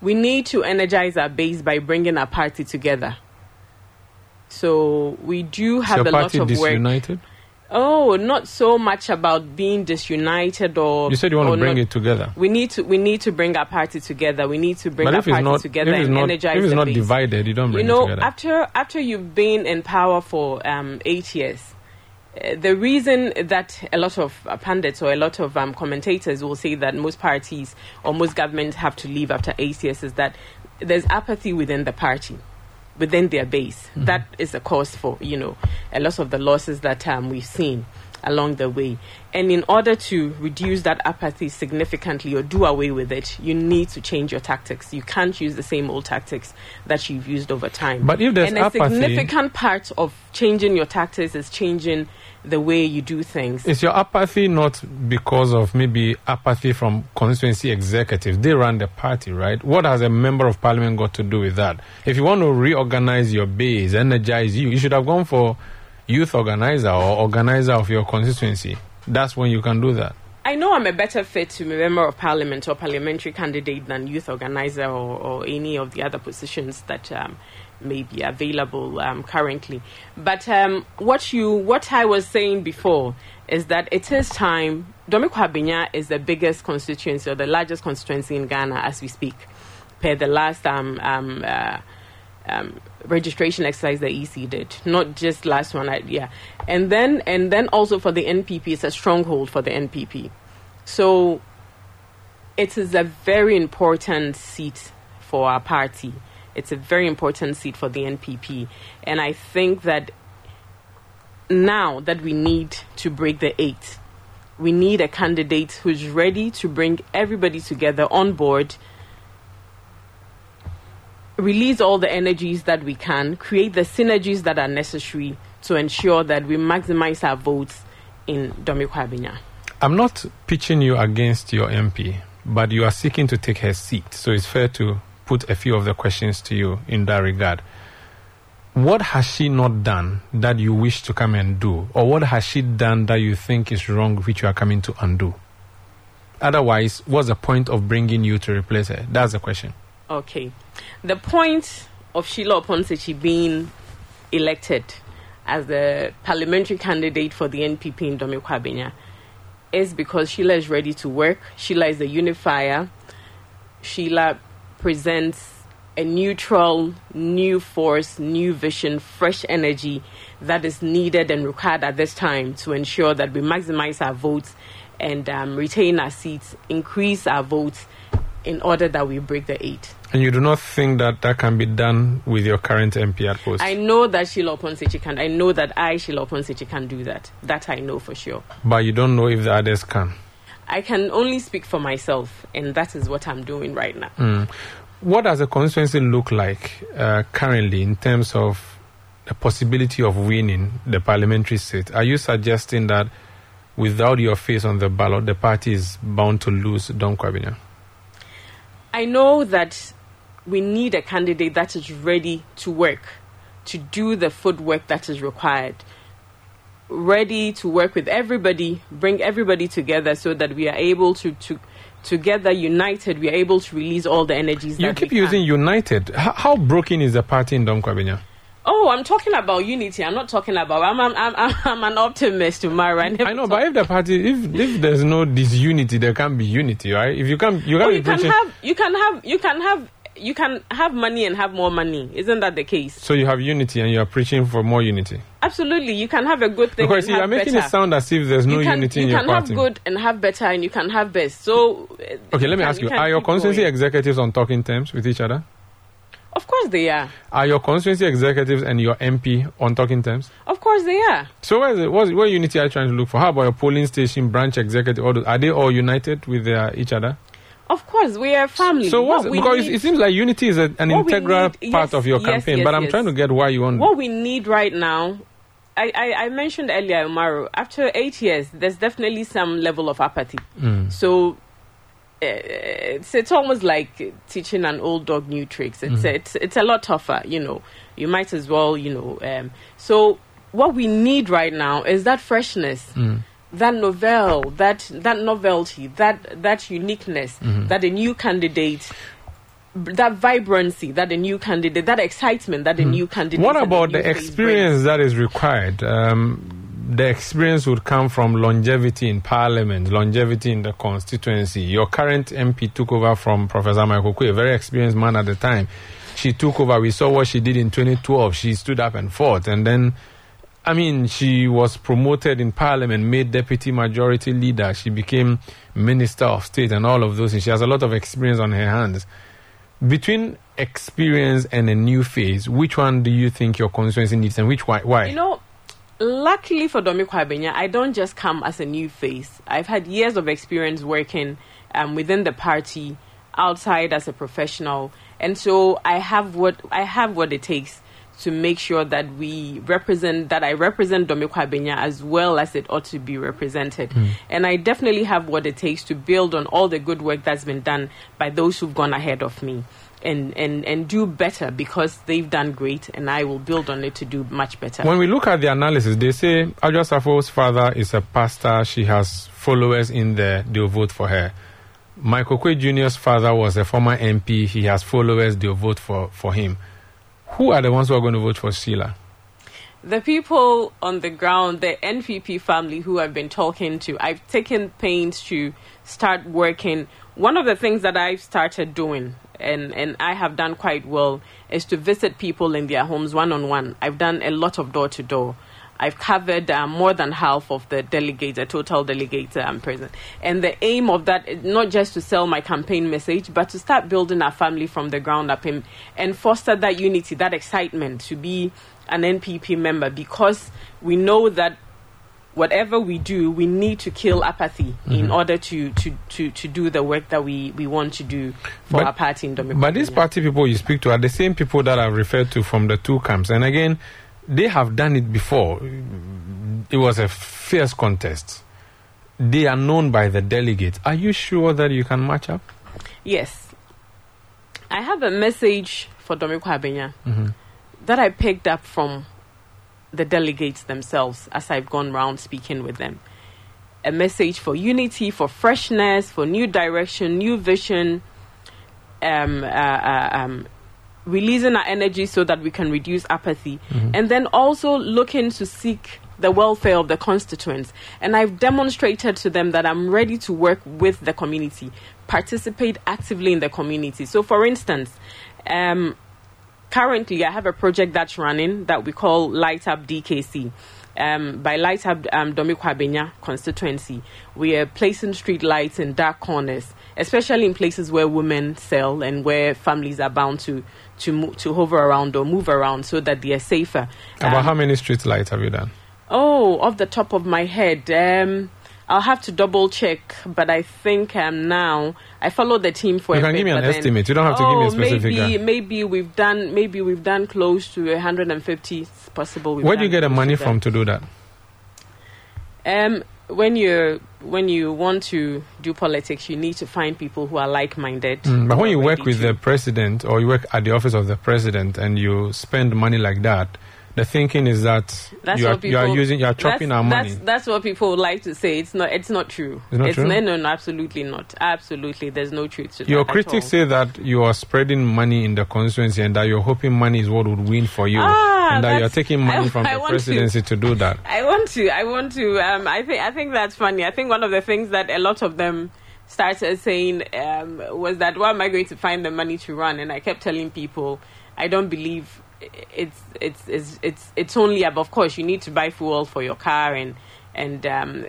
we need to energize our base by bringing our party together. So we do have your a lot of work. Oh, not so much about being disunited or. You said you want to bring not. it together. We need to we need to bring our party together. We need to bring but our party not together and not energize if it's not base. divided, you don't bring you know, after after you've been in power for um, eight years, uh, the reason that a lot of uh, pundits or a lot of um, commentators will say that most parties or most governments have to leave after eight years is that there's apathy within the party, within their base. Mm-hmm. That is a cause for you know a lot of the losses that um, we've seen along the way. And in order to reduce that apathy significantly or do away with it, you need to change your tactics. You can't use the same old tactics that you've used over time. But if there's and a apathy- significant part of changing your tactics is changing the way you do things. Is your apathy not because of maybe apathy from constituency executives? They run the party, right? What has a member of parliament got to do with that? If you want to reorganize your base, energize you, you should have gone for youth organizer or organizer of your constituency. That's when you can do that. I know I'm a better fit to be a member of parliament or parliamentary candidate than youth organizer or, or any of the other positions that um, may be available um, currently. But um, what you, what I was saying before is that it is time. Dome-Kwabenya is the biggest constituency or the largest constituency in Ghana as we speak, per the last um, um, uh, um, registration exercise the EC did, not just last one. I, yeah, and then and then also for the NPP, it's a stronghold for the NPP. So it is a very important seat for our party. It's a very important seat for the NPP, and I think that now that we need to break the eight, we need a candidate who's ready to bring everybody together on board release all the energies that we can, create the synergies that are necessary to ensure that we maximize our votes in Dome-Kwabenya. I'm not pitching you against your MP, but you are seeking to take her seat. So it's fair to put a few of the questions to you in that regard. What has she not done that you wish to come and do? Or what has she done that you think is wrong, which you are coming to undo? Otherwise, what's the point of bringing you to replace her? That's the question. Okay. The point of Sheila Oponsechi being elected as the parliamentary candidate for the NPP in Dome-Kwabenya is because Sheila is ready to work. Sheila is a unifier. Sheila presents a neutral, new force, new vision, fresh energy that is needed and required at this time to ensure that we maximize our votes and um, retain our seats, increase our votes in order that we break the eight. And you do not think that that can be done with your current MP at post? I know that Sheila Oponsechi can. I know that I, Sheila Oponsechi, can do that. That I know for sure. But you don't know if the others can? I can only speak for myself, and that is what I'm doing right now. Mm. What does the constituency look like uh, currently in terms of the possibility of winning the parliamentary seat? Are you suggesting that without your face on the ballot, the party is bound to lose Dome-Kwabenya? I know that we need a candidate that is ready to work, to do the footwork that is required, ready to work with everybody, bring everybody together so that we are able to, to together, united, we are able to release all the energies. You keep using united. How, how, broken is the party in Dome-Kwabenya? Oh, I'm talking about unity. I'm not talking about. I'm I'm I'm, I'm an optimist tomorrow. I, I know, but if the party, if if there's no disunity, there can't be unity, right? If you can, you can. Oh, you can have, you can have, you can have you can have money and have more money. Isn't that the case? So you have unity and you are preaching for more unity. Absolutely, you can have a good thing. Because you are making better. it sound as if there's no you can, unity you in your party. You can have good and have better, and you can have best. So eh, okay, let me can, ask you: you Are your constituency going. executives on talking terms with each other? Of course they are. Are your constituency executives and your MP on talking terms? Of course they are. So where is it? Unity are you trying to look for? How about your polling station branch executive? Are they all united with their, each other? Of course, we are family. So what what's, we because need, it seems like unity is a, an integral need- part yes, of your yes, campaign, yes, but I'm trying to get why you want. What we need right now, I, I, I mentioned earlier, Umaru, after eight years, there's definitely some level of apathy. Mm. So uh, it's, it's almost like teaching an old dog new tricks. It's, Mhm. it's, it's a lot tougher, you know. You might as well, you know. Um, so what we need right now is that freshness. Mm. That novel, that that novelty, that that uniqueness, Mhm. that a new candidate, that vibrancy, that a new candidate, that excitement, that a new candidate. What about the experience that is required? Um, the experience would come from longevity in parliament, longevity in the constituency. Your current MP took over from Professor Michael Oquaye, a very experienced man at the time. She took over. We saw what she did in 2012. She stood up and fought. And then, I mean, she was promoted in parliament, made deputy majority leader. She became minister of state and all of those. things. She has a lot of experience on her hands. Between experience and a new phase, which one do you think your constituency needs and which why? why? You know, luckily for Dome-Kwabenya, I don't just come as a new face. I've had years of experience working um, within the party, outside as a professional, and so I have what I have what it takes to make sure that we represent that I represent Dome-Kwabenya as well as it ought to be represented. Mm. And I definitely have what it takes to build on all the good work that's been done by those who've gone ahead of me. And, and, and do better because they've done great, and I will build on it to do much better. When we look at the analysis, they say Adwoa Safo's father is a pastor. She has followers in there. They'll vote for her. Michael Oquaye Jr.'s father was a former MP. He has followers. They'll vote for, for him. Who are the ones who are going to vote for Sheila? the people on the ground, the NPP family who I've been talking to, I've taken pains to start working. One of the things that I've started doing, and, and I have done quite well, is to visit people in their homes one on one. I've done a lot of door to door. I've covered uh, more than half of the delegates, the total delegates I'm present. And the aim of that is not just to sell my campaign message, but to start building our family from the ground up and, and foster that unity, that excitement to be an NPP member because we know that whatever we do, we need to kill apathy in Mhm. order to, to, to, to do the work that we, we want to do for But- our party in Dominica. But these party people you speak to are the same people that I've referred to from the two camps. And again, they have done it before. It was a fierce contest. They are known by the delegates. Are you sure that you can match up? Yes. I have a message for Dome-Kwabenya Mm-hmm. that I picked up from the delegates themselves as I've gone round speaking with them. A message for unity, for freshness, for new direction, new vision, um, uh, uh, um, releasing our energy so that we can reduce apathy, Mhm. and then also looking to seek the welfare of the constituents. And I've demonstrated to them that I'm ready to work with the community, participate actively in the community. So, for instance, um, currently I have a project that's running that we call Light Up DKC. Um, by Light Up um, Dome-Kwabenya constituency, we are placing street lights in dark corners, especially in places where women sell and where families are bound to to mo- to hover around or move around so that they are safer. About Um, how many street lights have you done? Oh, off the top of my head, um, I'll have to double check, but I think um, now I follow the team for. You a can bit, give me an then- estimate. You don't have to give me a Oh, specific Maybe, maybe we've done. Maybe we've done close to 150. It's possible. We've Where do you get the money from to do that. Um, when you when you want to do politics, you need to find people who are like-minded. Mm, but when you work with to- the president or you work at the office of the president and you spend money like that, the thinking is that That's you are, what you are using you are chopping our money. That's, that's what people would like to say. It's not. It's not true. It's not true? No, no, absolutely not. Absolutely, there's no truth to Your critics say that you are spreading money in the constituency and that you're hoping money is what would win for you, Ah, and that you're taking money I- from I the want to- presidency to do that. I want to. I want to. Um, I think. I think that's funny. I think one of the things that a lot of them started saying um, was that, "Where am I going to find the money to run?" And I kept telling people, "I don't believe it's it's it's it's it's only above. Of course, you need to buy fuel for your car and and um,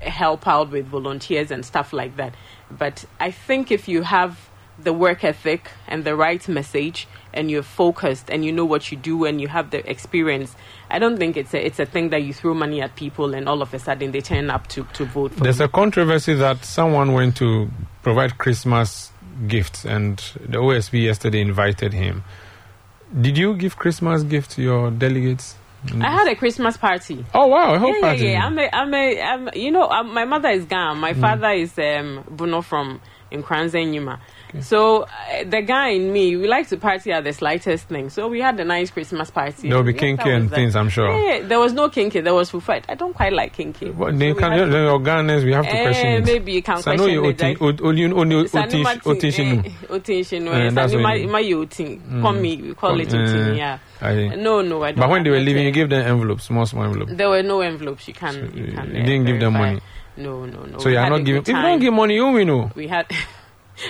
help out with volunteers and stuff like that. But I think if you have the work ethic and the right message and you're focused and you know what you do and you have the experience, I don't think it's a it's a thing that you throw money at people and all of a sudden they turn up to, to vote for There's you. a controversy that someone went to provide Christmas gifts, and the OSP yesterday invited him. Did you give Christmas gift to your delegates? I had a Christmas party. Oh wow, a whole yeah, party. Yeah, yeah. I'm a, I'm a, I'm, you know, um, my mother is Ga. My Mm. father is um, Bono from in Nkoranza Nyuma. So uh, the guy in me, we like to party at the slightest thing. So we had a nice Christmas party. There will be Yes, kenkey and things, I'm sure. Yeah, yeah, there was no kenkey. There was fufu. I don't quite like kenkey. Well, So can, had- your Ghanaians, we have to Eh, question it. maybe you can So I know question you it, like- only- only oti- Sanu Martin, otishinu. eh, Otishinu, Eh, eh, that's Sanu when you- Ma- Ma Yotin. Mm. Call me, we call it Eh, Otin, yeah. I- No, no, I don't. But when they were leaving, you gave them envelopes, small, small envelopes. There were no envelopes. You can. you can. You didn't give them money. No, no, no. So you are not giving. If you don't give money, you know. We had.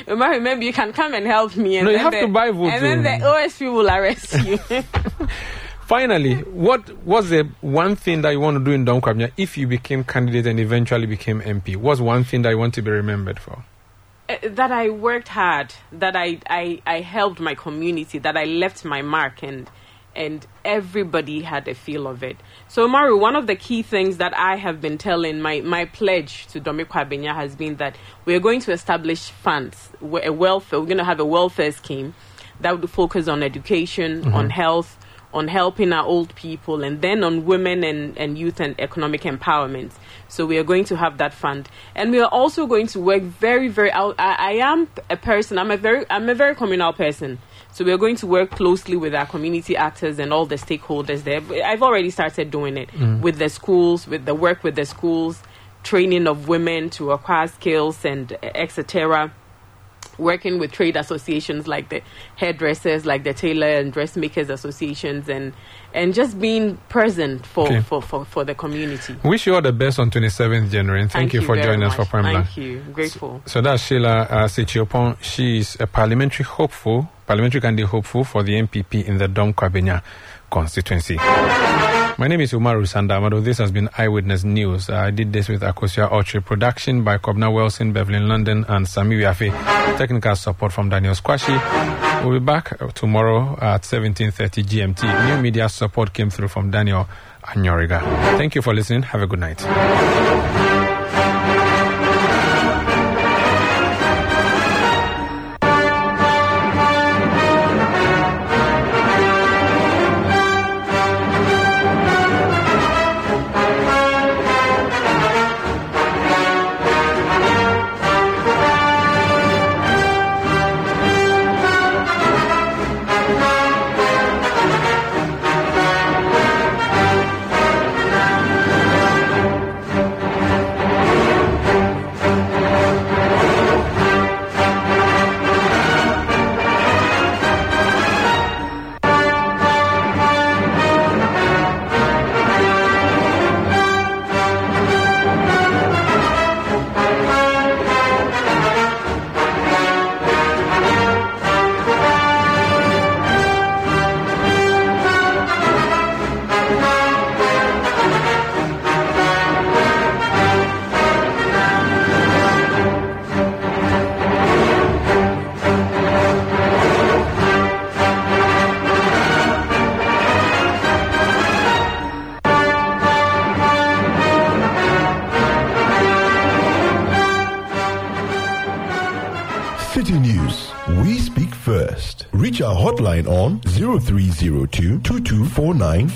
Remember, maybe you can come and help me. And No, you then have the, to buy votes, And then the. OSP will arrest <laughs> you. Finally, what was the one thing that you want to do in Dome-Kwabenya if you became candidate and eventually became MP? What's one thing that you want to be remembered for? Uh, that I worked hard, that I, I, I helped my community, that I left my mark, and and everybody had a feel of it. So, Maru, one of the key things that I have been telling my, my pledge to Domiko Abenya has been that we're going to establish funds, we- a welfare. We're going to have a welfare scheme that would focus on education, Mhm. on health, on helping our old people, and then on women and, and youth and economic empowerment. So we are going to have that fund, and we are also going to work very, very. I, I am a person. I'm a very, I'm a very communal person. So we are going to work closely with our community actors and all the stakeholders there. I've already started doing it Mm. with the schools, with the work with the schools, training of women to acquire skills and etc. Working with trade associations like the hairdressers, like the tailor and dressmakers associations, and and just being present for, Okay. for, for, for the community. Wish you all the best on 27th January. and Thank, you for very joining us for Blank. Thank you. Grateful. So that's Sheila uh, Sechiopon. She is a parliamentary hopeful, parliamentary candidate hopeful for the NPP in the Dome-Kwabenya constituency. My name is Umaru Sanda Amadu. This has been Eyewitness News. I did this with Akosua Orchard production by Kobna Wilson, Beverly London, and Sami Wiafe. Technical support from Daniel Squashi. We'll be back tomorrow at 17.30 GMT. New media support came through from Daniel Anyoriga. Thank you for listening. Have a good night.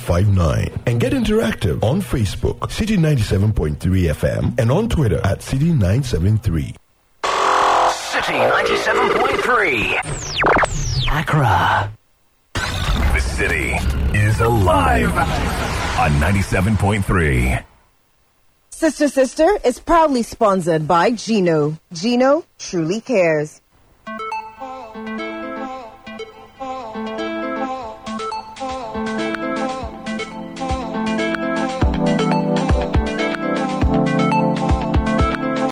224959 and get interactive on Facebook, Citi 97.3 FM, and on Twitter at Citi 973. Citi 97.3. Accra. The city is alive on 97.3. Sister Sister is proudly sponsored by Gino. Gino truly cares.